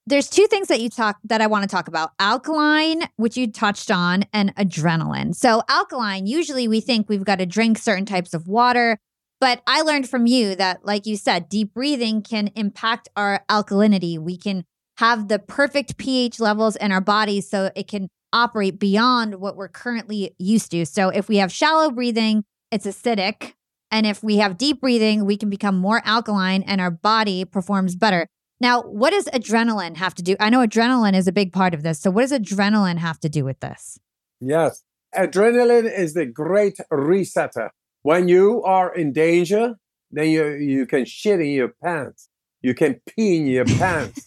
There's two things that you talk that I want to talk about. Alkaline, which you touched on, and adrenaline. So alkaline, usually we think we've got to drink certain types of water, but I learned from you that like you said, deep breathing can impact our alkalinity. We can have the perfect pH levels in our bodies so it can operate beyond what we're currently used to. So if we have shallow breathing, it's acidic. And if we have deep breathing, we can become more alkaline and our body performs better. Now, what does adrenaline have to do? I know adrenaline is a big part of this. So, what does adrenaline have to do with this? Yes. Adrenaline is the great resetter. When you are in danger, then you, you can shit in your pants. You can pee in your (laughs) pants.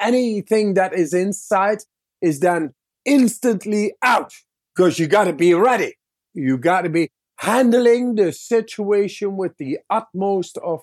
Anything that is inside is then instantly out because you got to be ready. You got to be handling the situation with the utmost of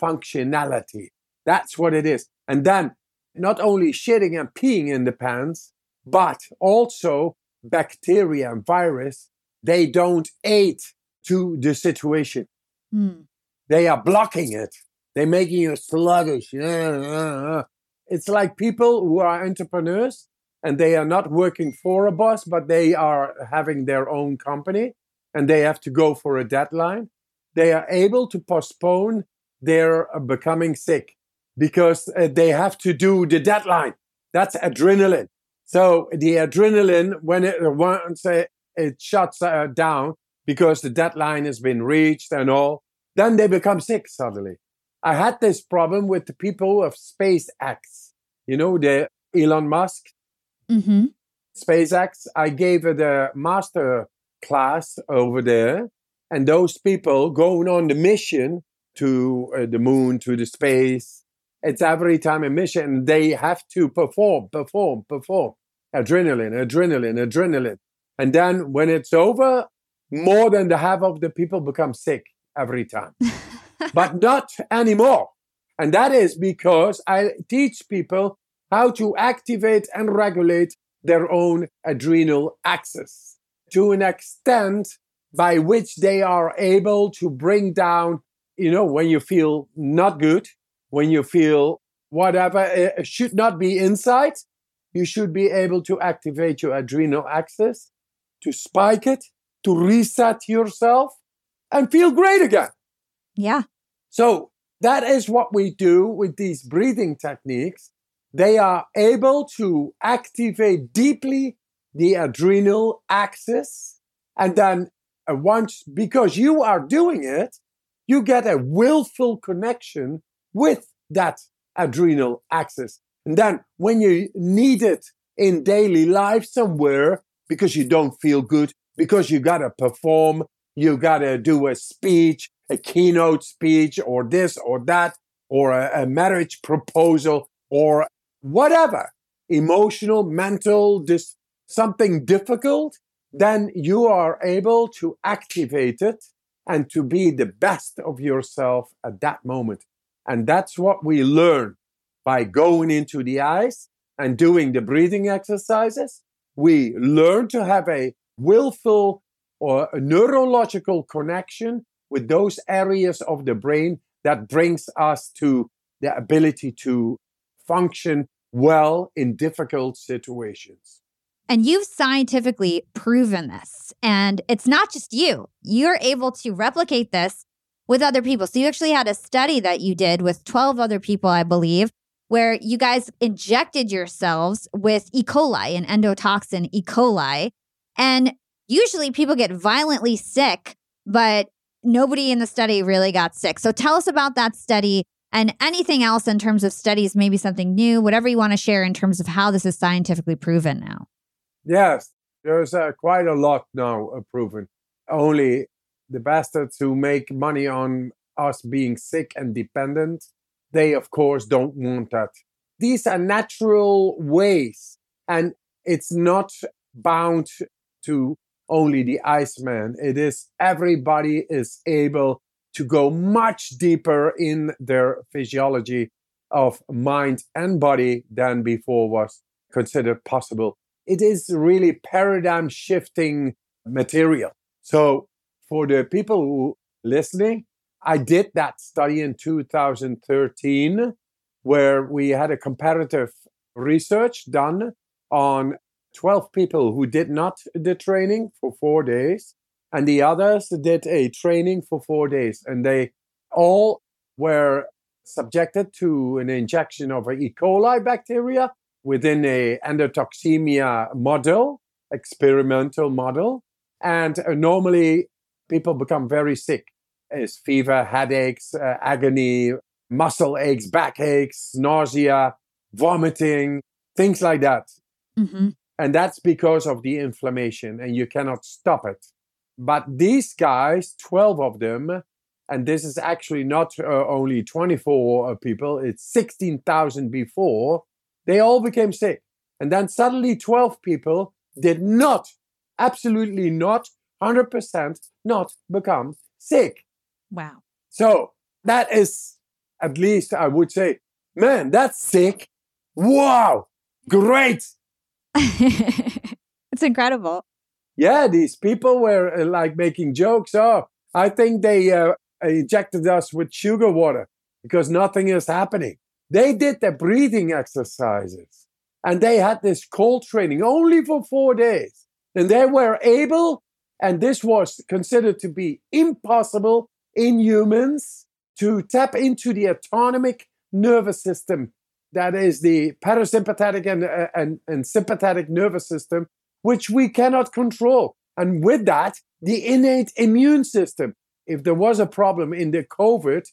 functionality. That's what it is. And then not only shitting and peeing in the pants, but also bacteria and virus, they don't aid to the situation. Hmm. They are blocking it. They're making you sluggish. It's like people who are entrepreneurs and they are not working for a boss, but they are having their own company and they have to go for a deadline. They are able to postpone their uh, becoming sick because uh, they have to do the deadline. That's adrenaline. So the adrenaline, when it once it, it shuts uh, down because the deadline has been reached and all, then they become sick suddenly. I had this problem with the people of SpaceX. You know, the Elon Musk, mm-hmm. SpaceX. I gave the master class over there, and those people going on the mission to uh, the moon, to the space, it's every time a mission. They have to perform, perform, perform. Adrenaline, adrenaline, adrenaline. And then when it's over, more than the half of the people become sick every time. (laughs) but not anymore. And that is because I teach people how to activate and regulate their own adrenal axis to an extent by which they are able to bring down, you know, when you feel not good, when you feel whatever it should not be inside, you should be able to activate your adrenal axis, to spike it, to reset yourself, and feel great again. Yeah. So that is what we do with these breathing techniques. They are able to activate deeply the adrenal axis and then uh, once, because you are doing it, you get a willful connection with that adrenal axis. And then when you need it in daily life somewhere because you don't feel good, because you got to perform, you got to do a speech, a keynote speech, or this or that, or a, a marriage proposal, or whatever emotional, mental, this something difficult, mm. then you are able to activate it and to be the best of yourself at that moment. And that's what we learn by going into the ice and doing the breathing exercises. We learn to have a willful or a neurological connection with those areas of the brain that brings us to the ability to function well in difficult situations. And you've scientifically proven this. And it's not just you, you're able to replicate this with other people. So you actually had a study that you did with 12 other people, I believe, where you guys injected yourselves with E. coli, an endotoxin E. coli. And usually people get violently sick, but nobody in the study really got sick. So tell us about that study and anything else in terms of studies, maybe something new, whatever you want to share in terms of how this is scientifically proven now. Yes, there's uh, quite a lot now uh, proven. Only the bastards who make money on us being sick and dependent, they of course don't want that. These are natural ways, and it's not bound to only the Iceman. It is everybody is able to go much deeper in their physiology of mind and body than before was considered possible it is really paradigm shifting material. So for the people who listening, I did that study in 2013 where we had a comparative research done on 12 people who did not the training for 4 days and the others did a training for 4 days and they all were subjected to an injection of E. coli bacteria within a endotoxemia model, experimental model. And uh, normally people become very sick. It's fever, headaches, uh, agony, muscle aches, back aches, nausea, vomiting, things like that. Mm-hmm. And that's because of the inflammation, and you cannot stop it. But these guys, 12 of them, and this is actually not uh, only 24 uh, people, it's 16,000 before, they all became sick. And then suddenly 12 people did not, absolutely not, 100% not become sick. Wow. So that is, at least I would say, man, that's sick. Wow. Great. (laughs) it's incredible. Yeah, these people were uh, like making jokes. Oh, I think they uh, injected us with sugar water because nothing is happening. They did the breathing exercises and they had this cold training only for four days. And they were able, and this was considered to be impossible in humans, to tap into the autonomic nervous system that is the parasympathetic and, uh, and, and sympathetic nervous system, which we cannot control. And with that, the innate immune system. If there was a problem in the COVID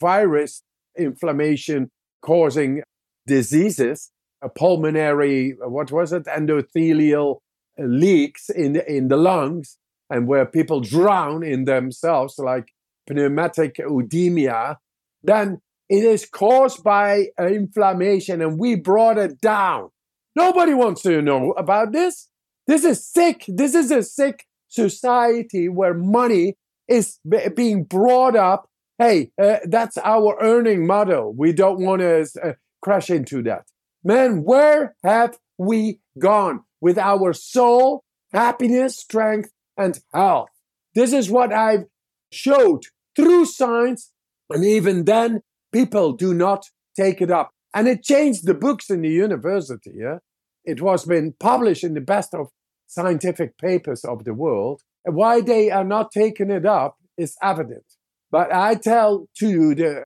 virus inflammation causing diseases, a pulmonary, uh, what was it, endothelial uh, leaks in the, in the lungs, and where people drown in themselves, like pneumatic edema, then it is caused by inflammation, and we brought it down. Nobody wants to know about this. This is sick. This is a sick society where money is being brought up hey, uh, that's our earning model. We don't want to uh, crash into that. Man, where have we gone with our soul, happiness, strength, and health? This is what I've showed through science. And even then, people do not take it up. And it changed the books in the university. Yeah? It was been published in the best of scientific papers of the world. Why they are not taking it up is evident. But I tell to the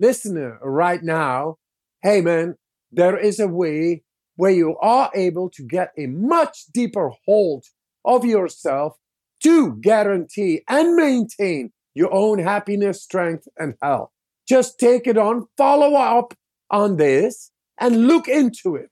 listener right now, hey man, there is a way where you are able to get a much deeper hold of yourself to guarantee and maintain your own happiness, strength, and health. Just take it on, follow up on this, and look into it.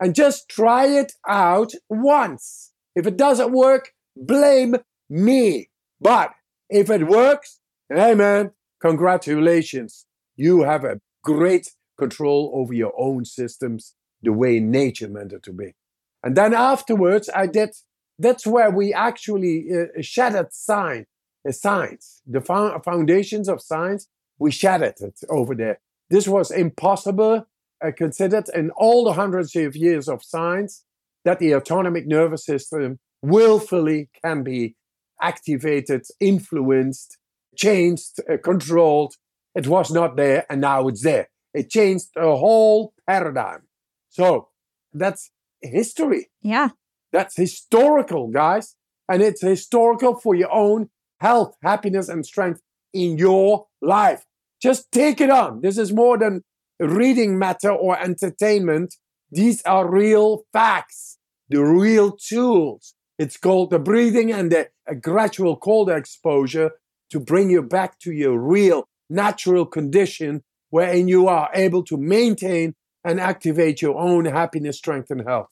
And just try it out once. If it doesn't work, blame me. But if it works, hey man, congratulations. You have a great control over your own systems the way nature meant it to be. And then afterwards, I did, that's where we actually uh, shattered science, uh, science, the foundations of science, we shattered it over there. This was impossible, uh, considered in all the hundreds of years of science that the autonomic nervous system willfully can be activated, influenced, changed, uh, controlled. It was not there, and now it's there. It changed a whole paradigm. So that's history. Yeah. That's historical, guys. And it's historical for your own health, happiness, and strength in your life. Just take it on. This is more than reading matter or entertainment. These are real facts, the real tools. It's called the breathing and the gradual cold exposure to bring you back to your real natural condition wherein you are able to maintain and activate your own happiness, strength, and health.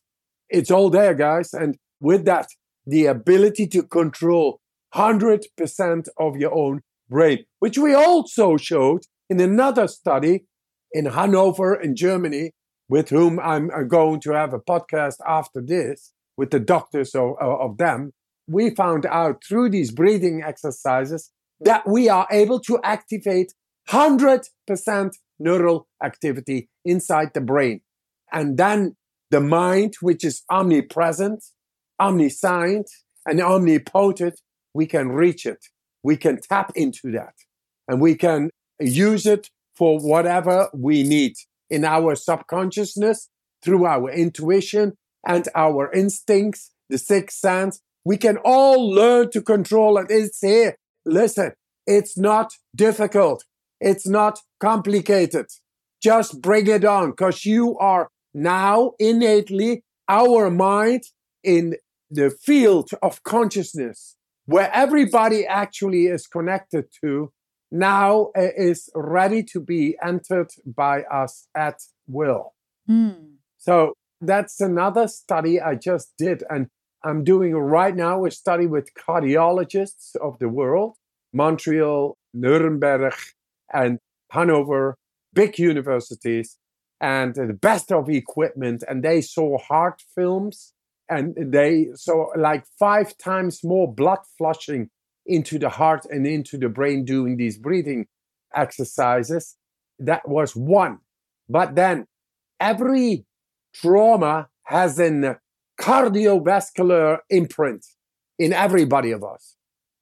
It's all there, guys. And with that, the ability to control 100% of your own brain, which we also showed in another study in Hanover in Germany, with whom I'm uh, going to have a podcast after this with the doctors of, of them. We found out through these breathing exercises that we are able to activate 100% neural activity inside the brain. And then the mind, which is omnipresent, omniscient, and omnipotent, we can reach it. We can tap into that and we can use it for whatever we need in our subconsciousness through our intuition and our instincts, the sixth sense. We can all learn to control it. It's here. Listen, it's not difficult. It's not complicated. Just bring it on because you are now innately our mind in the field of consciousness where everybody actually is connected to now is ready to be entered by us at will. Mm. So that's another study I just did. And I'm doing right now a study with cardiologists of the world, Montreal, Nuremberg, and Hanover, big universities, and the best of equipment. And they saw heart films and they saw like five times more blood flushing into the heart and into the brain doing these breathing exercises. That was one. But then every trauma has a cardiovascular imprint in everybody of us.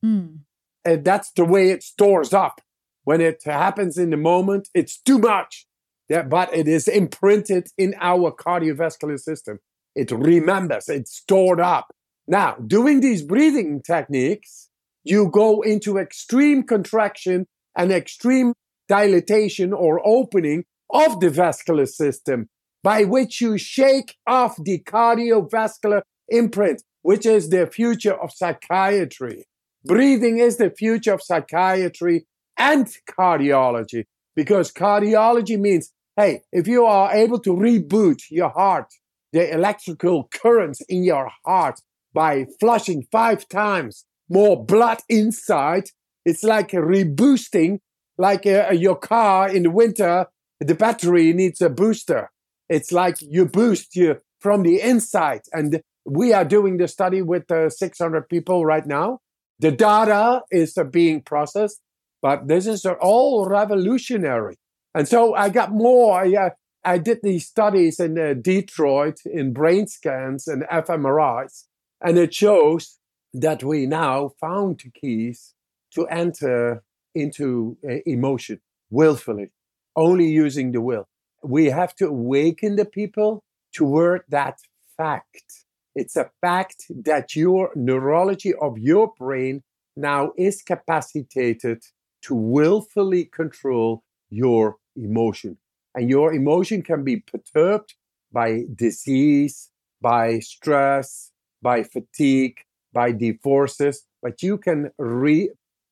Mm. And that's the way it stores up. When it happens in the moment, it's too much. Yeah, but it is imprinted in our cardiovascular system. It remembers, it's stored up. Now, doing these breathing techniques, you go into extreme contraction and extreme dilatation or opening of the vascular system, by which you shake off the cardiovascular imprint, which is the future of psychiatry. Breathing is the future of psychiatry and cardiology because cardiology means hey, if you are able to reboot your heart, the electrical currents in your heart by flushing five times more blood inside, it's like reboosting, like uh, your car in the winter, the battery needs a booster. It's like you boost you from the inside. And we are doing the study with uh, 600 people right now. The data is uh, being processed but this is all revolutionary. And so I got more. I, uh, I did these studies in uh, Detroit in brain scans and fMRIs, and it shows that we now found keys to enter into uh, emotion willfully, only using the will. We have to awaken the people toward that fact. It's a fact that your neurology of your brain now is capacitated to willfully control your emotion. And your emotion can be perturbed by disease, by stress, by fatigue, by divorces, but you can re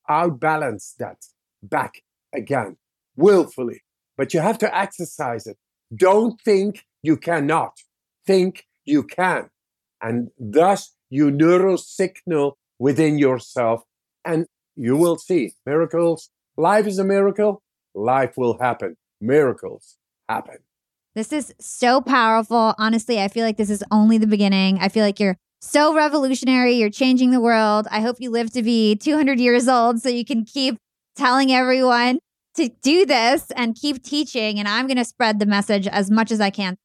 outbalance that back again willfully. But you have to exercise it. Don't think you cannot. Think you can. And thus you neural signal within yourself and you will see miracles. Life is a miracle. Life will happen. Miracles happen. This is so powerful. Honestly, I feel like this is only the beginning. I feel like you're so revolutionary. You're changing the world. I hope you live to be 200 years old so you can keep telling everyone to do this and keep teaching. And I'm going to spread the message as much as I can.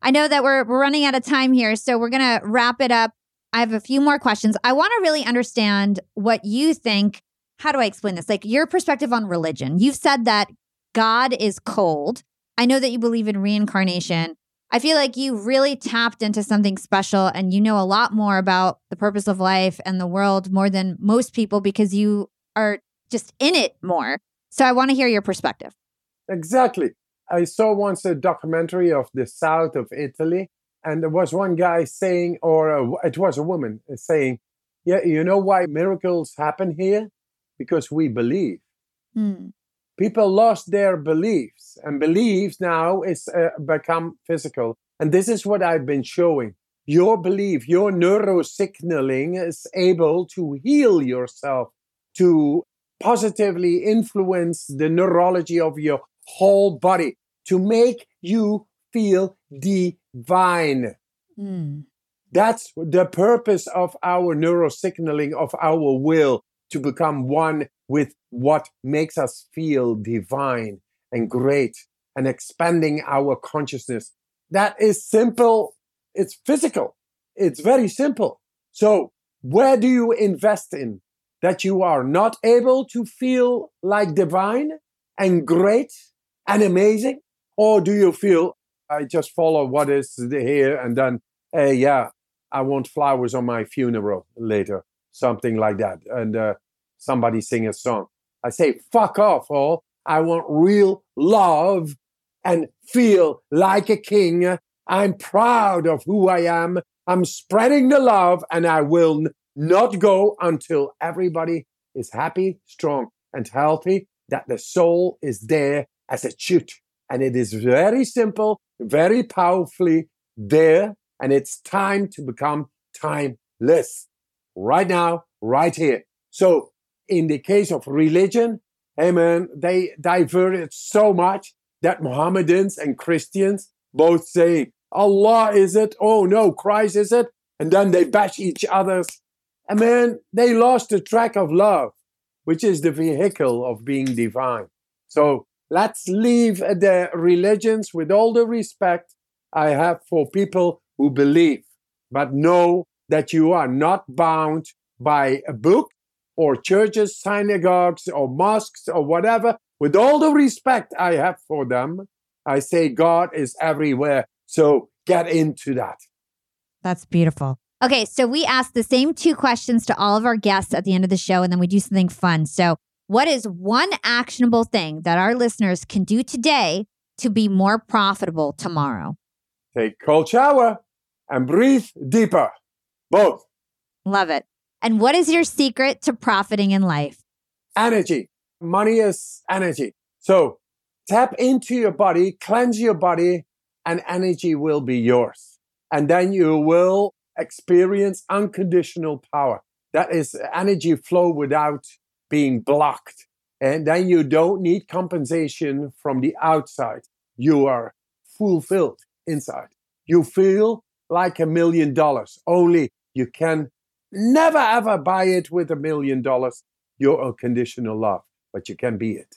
I know that we're, we're running out of time here, so we're going to wrap it up. I have a few more questions. I want to really understand what you think. How do I explain this? Like your perspective on religion. You've said that God is cold. I know that you believe in reincarnation. I feel like you really tapped into something special and you know a lot more about the purpose of life and the world more than most people because you are just in it more. So I want to hear your perspective. Exactly. I saw once a documentary of the south of Italy, and there was one guy saying, or a, it was a woman saying, Yeah, you know why miracles happen here? Because we believe. Hmm. People lost their beliefs, and beliefs now is uh, become physical. And this is what I've been showing. Your belief, your neurosignaling is able to heal yourself, to positively influence the neurology of your whole body to make you feel divine. Mm. That's the purpose of our neurosignaling, of our will to become one with what makes us feel divine and great and expanding our consciousness. That is simple. It's physical. It's very simple. So, where do you invest in that you are not able to feel like divine and great and amazing? Or do you feel, I just follow what is here and then, hey, yeah, I want flowers on my funeral later, something like that. And uh, somebody sing a song. I say, fuck off, all. I want real love and feel like a king. I'm proud of who I am. I'm spreading the love and I will not go until everybody is happy, strong, and healthy, that the soul is there as it should. And it is very simple, very powerfully there. And it's time to become timeless right now, right here. So, in the case of religion, hey they diverted so much that Mohammedans and Christians both say, Allah is it? Oh no, Christ is it? And then they bash each other's. And man, they lost the track of love, which is the vehicle of being divine. So Let's leave the religions with all the respect I have for people who believe, but know that you are not bound by a book or churches, synagogues, or mosques, or whatever. With all the respect I have for them, I say God is everywhere. So get into that. That's beautiful. Okay, so we ask the same two questions to all of our guests at the end of the show, and then we do something fun. So, what is one actionable thing that our listeners can do today to be more profitable tomorrow? Take cold shower and breathe deeper. Both. Love it. And what is your secret to profiting in life? Energy. Money is energy. So tap into your body, cleanse your body, and energy will be yours. And then you will experience unconditional power. That is energy flow without being blocked. And then you don't need compensation from the outside. You are fulfilled inside. You feel like a million dollars, only you can never ever buy it with a million dollars. Your unconditional love, but you can be it.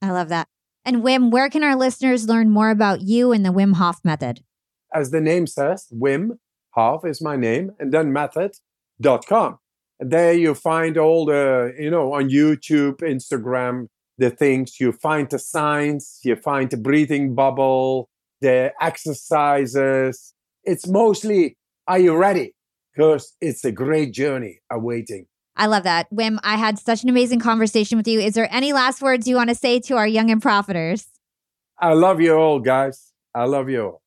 I love that. And Wim, where can our listeners learn more about you and the Wim Hof method? As the name says, Wim Hof is my name, and then method.com there you find all the you know on youtube instagram the things you find the signs you find the breathing bubble the exercises it's mostly are you ready because it's a great journey awaiting I love that. Wim, I had such an amazing conversation with you. Is there any last words you want to say to our young and profiters? I love you all, guys. I love you all.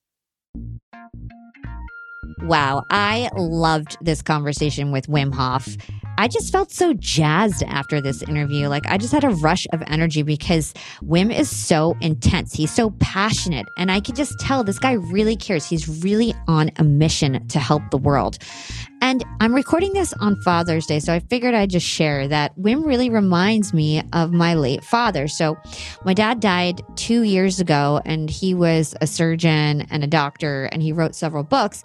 Wow, I loved this conversation with Wim Hof. I just felt so jazzed after this interview. Like, I just had a rush of energy because Wim is so intense. He's so passionate. And I could just tell this guy really cares. He's really on a mission to help the world. And I'm recording this on Father's Day, so I figured I'd just share that Wim really reminds me of my late father. So, my dad died two years ago, and he was a surgeon and a doctor, and he wrote several books.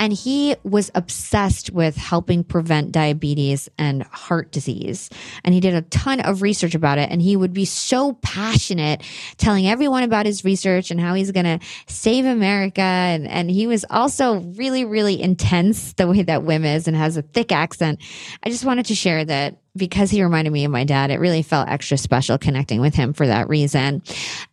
And he was obsessed with helping prevent diabetes and heart disease. And he did a ton of research about it. And he would be so passionate telling everyone about his research and how he's going to save America. And, and he was also really, really intense the way that Wim is and has a thick accent. I just wanted to share that because he reminded me of my dad, it really felt extra special connecting with him for that reason.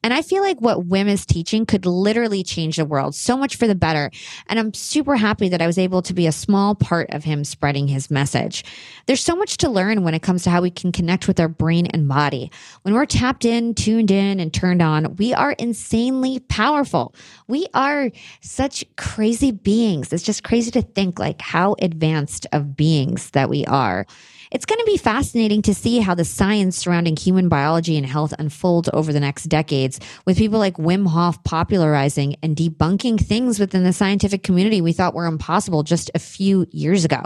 And I feel like what Wim is teaching could literally change the world so much for the better. And I'm super happy that I was able to be a small part of him spreading his message. There's so much to learn when it comes to how we can connect with our brain and body. When we're tapped in, tuned in, and turned on, we are insanely powerful. We are such crazy beings. It's just crazy to think like how advanced of beings that we are. It's going to be fascinating to see how the science surrounding human biology and health unfolds over the next decades, with people like Wim Hof popularizing and debunking things within the scientific community we thought were impossible just a few years ago.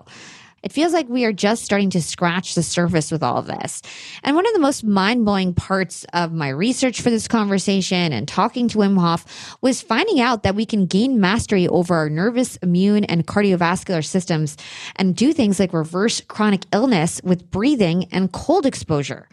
It feels like we are just starting to scratch the surface with all of this. And one of the most mind blowing parts of my research for this conversation and talking to Wim Hof was finding out that we can gain mastery over our nervous, immune, and cardiovascular systems and do things like reverse chronic illness with breathing and cold exposure.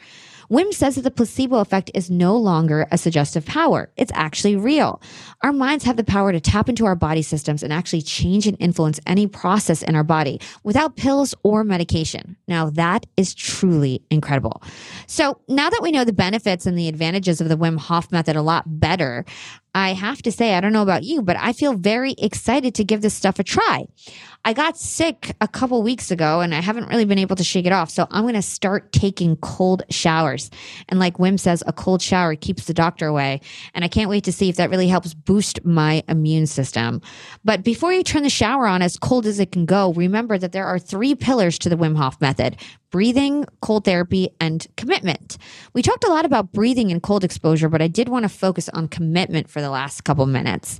Wim says that the placebo effect is no longer a suggestive power. It's actually real. Our minds have the power to tap into our body systems and actually change and influence any process in our body without pills or medication. Now, that is truly incredible. So, now that we know the benefits and the advantages of the Wim Hof method a lot better, I have to say, I don't know about you, but I feel very excited to give this stuff a try. I got sick a couple weeks ago and I haven't really been able to shake it off. So I'm going to start taking cold showers. And like Wim says, a cold shower keeps the doctor away. And I can't wait to see if that really helps boost my immune system. But before you turn the shower on as cold as it can go, remember that there are three pillars to the Wim Hof method breathing, cold therapy, and commitment. We talked a lot about breathing and cold exposure, but I did want to focus on commitment for the last couple minutes.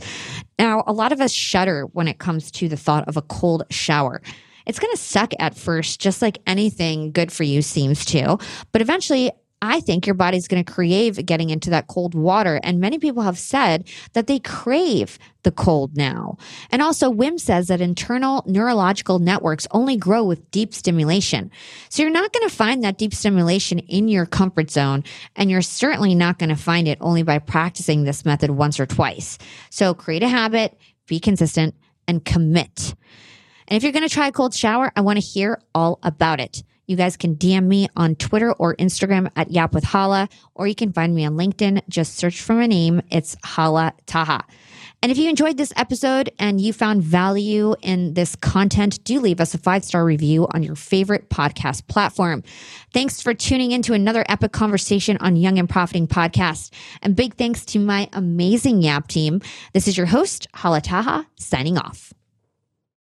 Now, a lot of us shudder when it comes to the thought of a cold shower. It's going to suck at first, just like anything good for you seems to. But eventually, I think your body's going to crave getting into that cold water. And many people have said that they crave the cold now. And also, Wim says that internal neurological networks only grow with deep stimulation. So you're not going to find that deep stimulation in your comfort zone. And you're certainly not going to find it only by practicing this method once or twice. So create a habit, be consistent, and commit. And if you're going to try a cold shower, I want to hear all about it. You guys can DM me on Twitter or Instagram at Yap with Hala, or you can find me on LinkedIn. Just search for my name. It's Hala Taha. And if you enjoyed this episode and you found value in this content, do leave us a five star review on your favorite podcast platform. Thanks for tuning in to another epic conversation on Young and Profiting Podcast. And big thanks to my amazing Yap team. This is your host, Hala Taha, signing off.